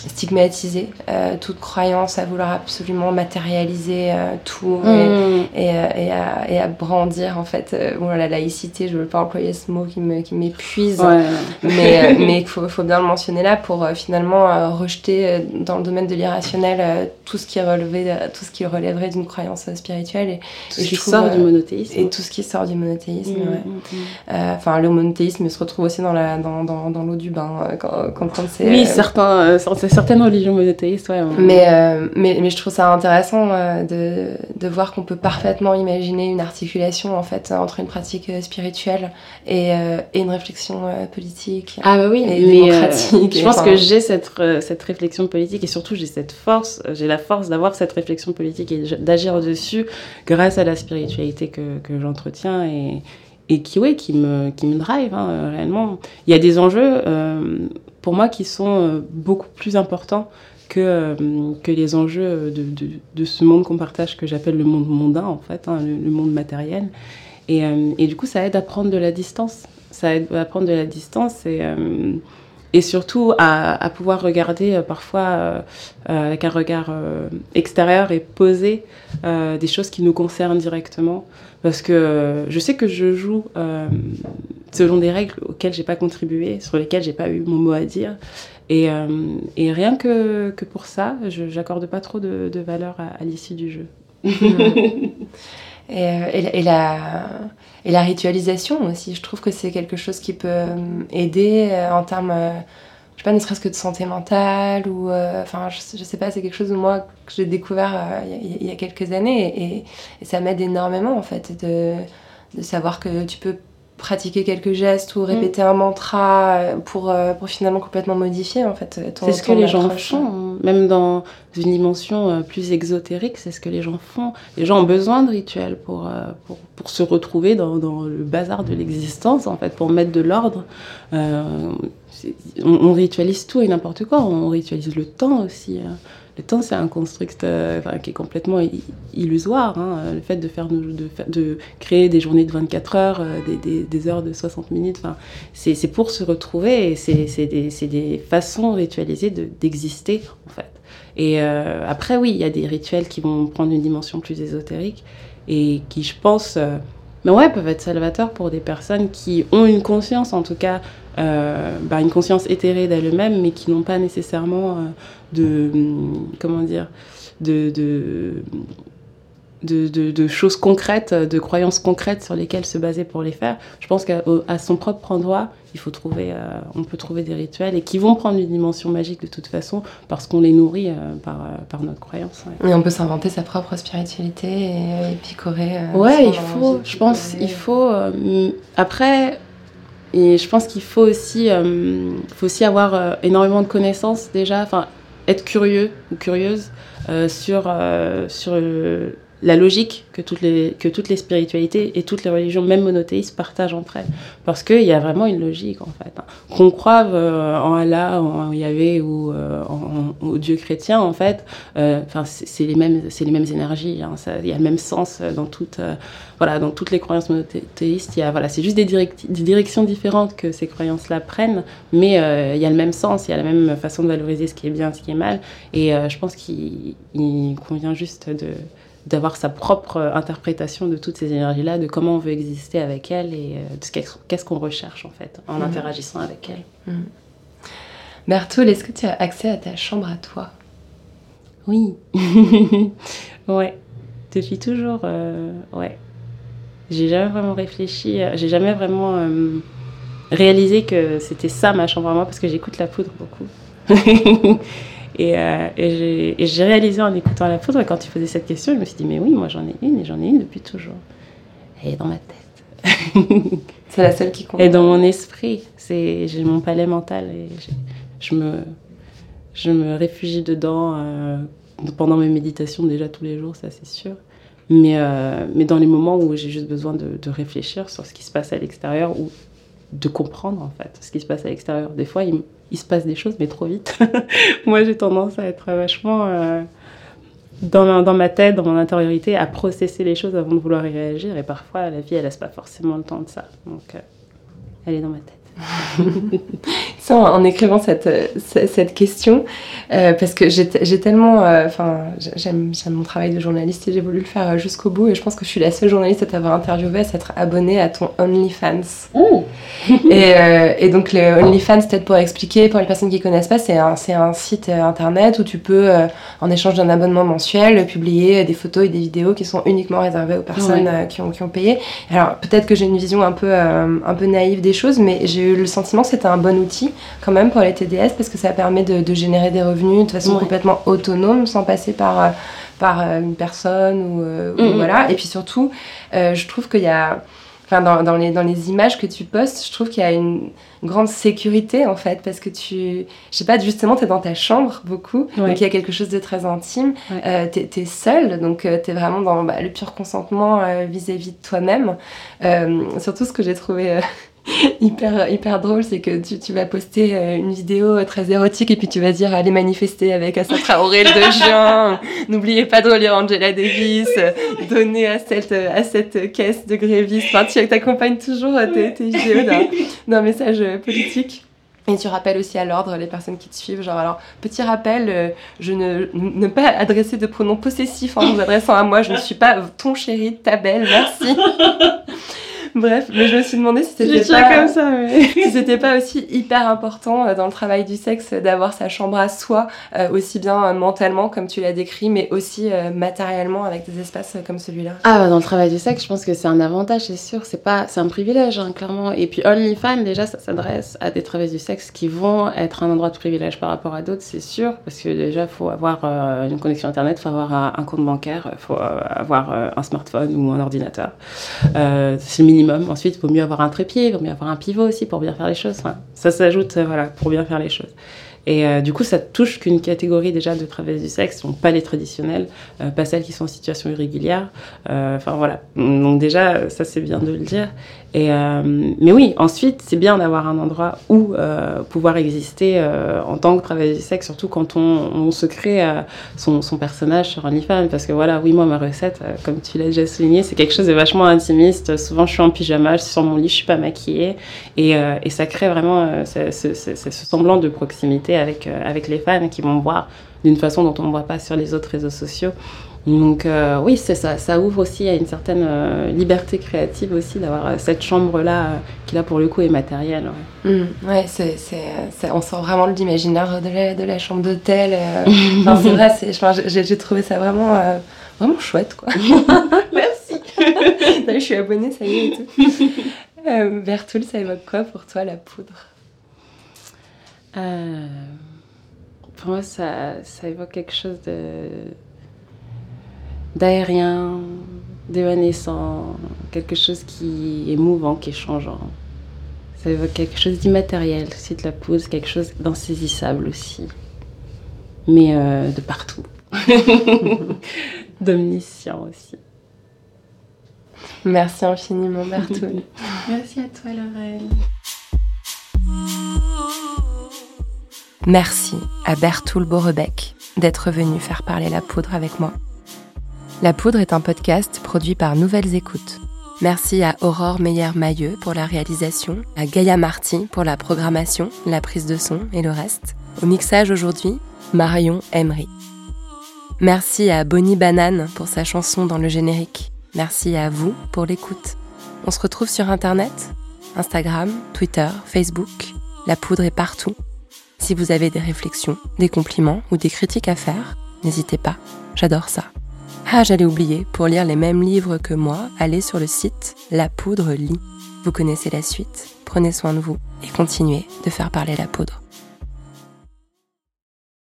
stigmatiser euh, toute croyance, à vouloir absolument matérialiser euh, tout et, mm. euh, et, à, et, à, brandir en fait bon, la laïcité, je ne veux pas employer ce mot qui m'épuise, qui mais, mais il faut, faut, bien le mentionner là pour finalement rejeter dans le domaine de l'irrationnel tout, ce qui tout ce qui relèverait d'une croyance spirituelle. Et, tout ce qui sort du monothéisme. Et tout ce qui sort du monothéisme, mm, mm, Enfin, le monothéisme se retrouve aussi dans l'eau la, dans, dans, dans du bain quand, quand, c'est... Oui, certains, certains certaines religions monothéistes, ouais. Mais, euh, mais, mais, je trouve ça intéressant euh, de, de, voir qu'on peut parfaitement imaginer une articulation en fait entre une pratique euh, spirituelle et, et une réflexion politique. Ah bah oui, et démocratique. je pense que j'ai cette, cette réflexion politique et surtout j'ai cette force, j'ai la force d'avoir cette réflexion politique et d'agir dessus grâce à la spiritualité que, que j'entretiens et et qui, ouais, qui, me, qui me drive hein, réellement. Il y a des enjeux pour moi qui sont euh, beaucoup plus importants que, euh, que les enjeux de, de, de ce monde qu'on partage, que j'appelle le monde mondain, en fait, hein, le, monde matériel. Et, euh, et, du coup, ça aide à prendre de la distance. Ça aide à prendre de la distance et, et surtout à, à, pouvoir regarder parfois avec un regard extérieur et poser des choses qui nous concernent directement. Parce que je sais que je joue selon des règles auxquelles j'ai pas contribué, sur lesquelles j'ai pas eu mon mot à dire. Et, euh, rien que, pour ça, je n'accorde pas trop de, valeur à, l'issue du jeu. et, euh, et, la, ritualisation aussi, je trouve que c'est quelque chose qui peut euh, aider en termes, je sais pas, ne serait-ce que de santé mentale ou, enfin, je, je, sais pas, c'est quelque chose moi que j'ai découvert il y, a quelques années et, ça m'aide énormément en fait de savoir que tu peux pratiquer quelques gestes ou répéter un mantra euh, pour, euh, pour finalement complètement modifier en fait ton C'est ce que les gens font, hein. même dans une dimension euh, plus exotérique, c'est ce que les gens font. Les gens ont besoin de rituels pour, pour, pour se retrouver dans, dans le bazar de l'existence, en fait, pour mettre de l'ordre. Euh, on, on ritualise tout et n'importe quoi, on ritualise le temps aussi. Temps, c'est un construct euh, qui est complètement illusoire. hein. Le fait de, faire, de, de créer des journées de 24 heures, euh, des, des- des heures de 60 minutes, c'est pour se retrouver et c'est des, des façons ritualisées de- d'exister, en fait. Et euh, après, oui, il y a des rituels qui vont prendre une dimension plus ésotérique et qui, je pense, mais ouais, peuvent être salvateurs pour des personnes qui ont une conscience, en tout cas, euh, bah, une conscience éthérée d'elles-mêmes, mais qui n'ont pas nécessairement euh, de. hum, Comment dire de, de, de, de- de choses concrètes, de croyances concrètes sur lesquelles se baser pour les faire. Je pense qu'à son propre endroit, il faut trouver, euh, on peut trouver des rituels et qui vont prendre une dimension magique de toute façon parce qu'on les nourrit euh, par, euh, par notre croyance. ouais. Et on peut s'inventer sa propre spiritualité et, et picorer. Ouais, il faut, je pense, il faut. après, et je pense qu'il faut aussi, euh, avoir euh, énormément de connaissances déjà, enfin, être curieux ou curieuse euh, sur, sur la logique que toutes, les, que toutes les spiritualités et toutes les religions, même monothéistes, partagent entre elles. Parce qu'il y a vraiment une logique, en fait. hein. Qu'on croive euh, en Allah, en Yahvé ou euh, au Dieu chrétien, en fait, euh, c'est les, mêmes- les mêmes énergies. hein. Il y a le même sens euh, dans toutes, euh, voilà, dans toutes les croyances monothéistes. y a- Voilà, c'est juste des, des directions différentes que ces croyances-là prennent, mais euh, il y a le même sens, il y a la même façon de valoriser ce qui est bien, ce qui est mal. Et je pense qu'il il convient juste de d'avoir sa propre euh, interprétation de toutes ces énergies-là, de comment on veut exister avec elles et euh, de ce qu'est- qu'est-ce qu'on recherche en fait en Mhm. interagissant avec elles. Bertoul, est-ce que tu as accès à ta chambre à toi? Oui. (laughs) ouais. Depuis toujours, euh, ouais. J'ai jamais vraiment réfléchi, euh, j'ai jamais vraiment euh, réalisé que c'était ça ma chambre à moi parce que j'écoute la poudre beaucoup. (laughs) et euh, et j'ai- réalisé en écoutant la poudre, quand tu posais cette question, je me suis dit, mais oui, moi j'en ai une et j'en ai une depuis toujours. Elle est dans ma tête. (laughs) C'est la seule qui compte. Et dans mon esprit, j'ai mon palais mental et je me je me réfugie dedans euh, pendant mes méditations déjà tous les jours, ça c'est sûr. Mais euh, mais dans les moments où j'ai juste besoin de, de réfléchir sur ce qui se passe à l'extérieur ou de comprendre en fait ce qui se passe à l'extérieur. Des fois, il, il se passe des choses mais trop vite. (laughs) Moi, j'ai tendance à être vachement euh, dans, ma, dans ma tête, dans mon intériorité, à processer les choses avant de vouloir y réagir. Et parfois, la vie, elle laisse pas forcément le temps de ça. Donc, euh, elle est dans ma tête. (laughs) Ça, en, écrivant cette, euh, ce- cette question, euh, parce que j'ai tellement. euh, Enfin, j'aime j'aime mon travail de journaliste et j'ai voulu le faire jusqu'au bout. Et je pense que je suis la seule journaliste à t'avoir interviewé, à s'être abonnée à ton OnlyFans. (laughs) et, euh, et donc, le OnlyFans, peut-être pour expliquer, pour les personnes qui connaissent pas, c'est un, un site internet où tu peux, en échange d'un abonnement mensuel, publier des photos et des vidéos qui sont uniquement réservées aux personnes Ouais. qui, ont, qui ont payé. Alors, peut-être que j'ai une vision un peu, un peu naïve des choses, mais j'ai eu le sentiment que c'était un bon outil quand même pour les TDS parce que ça permet de, de générer des revenus de façon Ouais. complètement autonome sans passer par, euh, par euh, une personne ou, euh, ou Mhm. voilà. Et puis surtout, euh, je trouve qu'il y a. Enfin, dans, dans, les, dans les images que tu postes, je trouve qu'il y a une grande sécurité en fait, parce que tu. Je sais pas, justement, tu es dans ta chambre beaucoup, Ouais. donc il y a quelque chose de très intime. Ouais. Euh, t'es es seule, donc euh, t'es vraiment dans bah, le pur consentement euh, vis-à-vis de toi-même. Surtout, ce que j'ai trouvé. (laughs) hyper hyper drôle c'est que tu, tu vas poster euh, une vidéo euh, très érotique et puis tu vas dire allez manifester avec Assa Traoré le 2 (laughs) juin. N'oubliez pas de relire Angela Davis euh, donnez à cette à cette caisse de grévistes. Enfin tu accompagnes toujours tes, tes vidéos (laughs) d'un- message politique. Et tu rappelles aussi à l'ordre les personnes qui te suivent, genre alors petit rappel, euh, je ne, ne pas adresser de pronoms possessifs en vous adressant à moi, je ne suis pas ton chéri, ta belle, merci. Bref, mais je me suis demandé si c'était Je tiens pas, comme ça, mais... (laughs) si c'était pas aussi hyper important euh, dans le travail du sexe euh, d'avoir sa chambre à soi, euh, aussi bien mentalement comme tu l'as décrit, mais aussi matériellement avec des espaces comme celui-là. Ah, bah, dans le travail du sexe, je pense que c'est un avantage, c'est sûr. C'est pas, c'est un privilège, hein, clairement. Et puis OnlyFans, déjà, ça s'adresse à des travailleurs du sexe qui vont être un endroit de privilège par rapport à d'autres, c'est sûr. Parce que déjà, faut avoir euh, une connexion internet, faut avoir un, compte bancaire, faut euh, avoir euh, un smartphone ou un ordinateur. Euh, c'est le minimum Ensuite, il vaut mieux avoir un trépied, il vaut mieux avoir un pivot aussi pour bien faire les choses. Ça s'ajoute, euh, voilà, pour bien faire les choses. Et euh, du coup, ça touche qu'une catégorie déjà de travailleuses du sexe, donc pas les traditionnelles, euh, pas celles qui sont en situation irrégulière. Enfin voilà. Donc déjà, ça c'est bien de le dire. Et euh, mais oui, ensuite, c'est bien d'avoir un endroit où euh, pouvoir exister euh, en tant que travailleuse du sexe, surtout quand on, on se crée son, son personnage sur OnlyFans. Parce que voilà, oui, moi, ma recette, comme tu l'as déjà souligné, c'est quelque chose de vachement intimiste. Souvent, je suis en pyjama, je suis sur mon lit, je suis pas maquillée. Et, et ça crée vraiment ce, ce- ce- ce semblant de proximité avec, avec les fans qui vont me voir d'une façon dont on ne voit pas sur les autres réseaux sociaux. Donc euh, oui, c'est ça. Ça ouvre aussi à une certaine euh, liberté créative aussi d'avoir euh, cette chambre-là qui là pour le coup est matérielle. ouais. Ouais, c'est, c'est, c'est- on sent vraiment l'imaginaire de la, de la chambre d'hôtel. (laughs) Enfin, c'est vrai, c'est, j'ai, trouvé ça vraiment, vraiment chouette, quoi. (laughs) Merci. (laughs) Je suis abonnée, ça y est et tout. Bertoul, ça évoque quoi pour toi la poudre? Pour moi, ça, ça évoque quelque chose de d'aérien, d'évanescent, quelque chose qui est mouvant, qui est changeant. Ça évoque quelque chose d'immatériel, aussi de la pose, quelque chose d'insaisissable aussi. Mais euh, de partout. (laughs) D'omniscient aussi. Merci infiniment, Bertoul. (laughs) Merci à toi, Lorraine. Merci à Bertoul Borebec d'être venu faire parler la poudre avec moi. La poudre est un podcast produit par Nouvelles Écoutes. Merci à Aurore Meyer-Mailleux pour la réalisation, à Gaïa Marty pour la programmation, la prise de son et le reste. Au mixage aujourd'hui, Marion Emery. Merci à Bonnie Banane pour sa chanson dans le générique. Merci à vous pour l'écoute. On se retrouve sur Internet, Instagram, Twitter, Facebook. La poudre est partout. Si vous avez des réflexions, des compliments ou des critiques à faire, n'hésitez pas, j'adore ça. Ah, j'allais oublier, pour lire les mêmes livres que moi, allez sur le site La Poudre Lit. Vous connaissez la suite, prenez soin de vous et continuez de faire parler la poudre.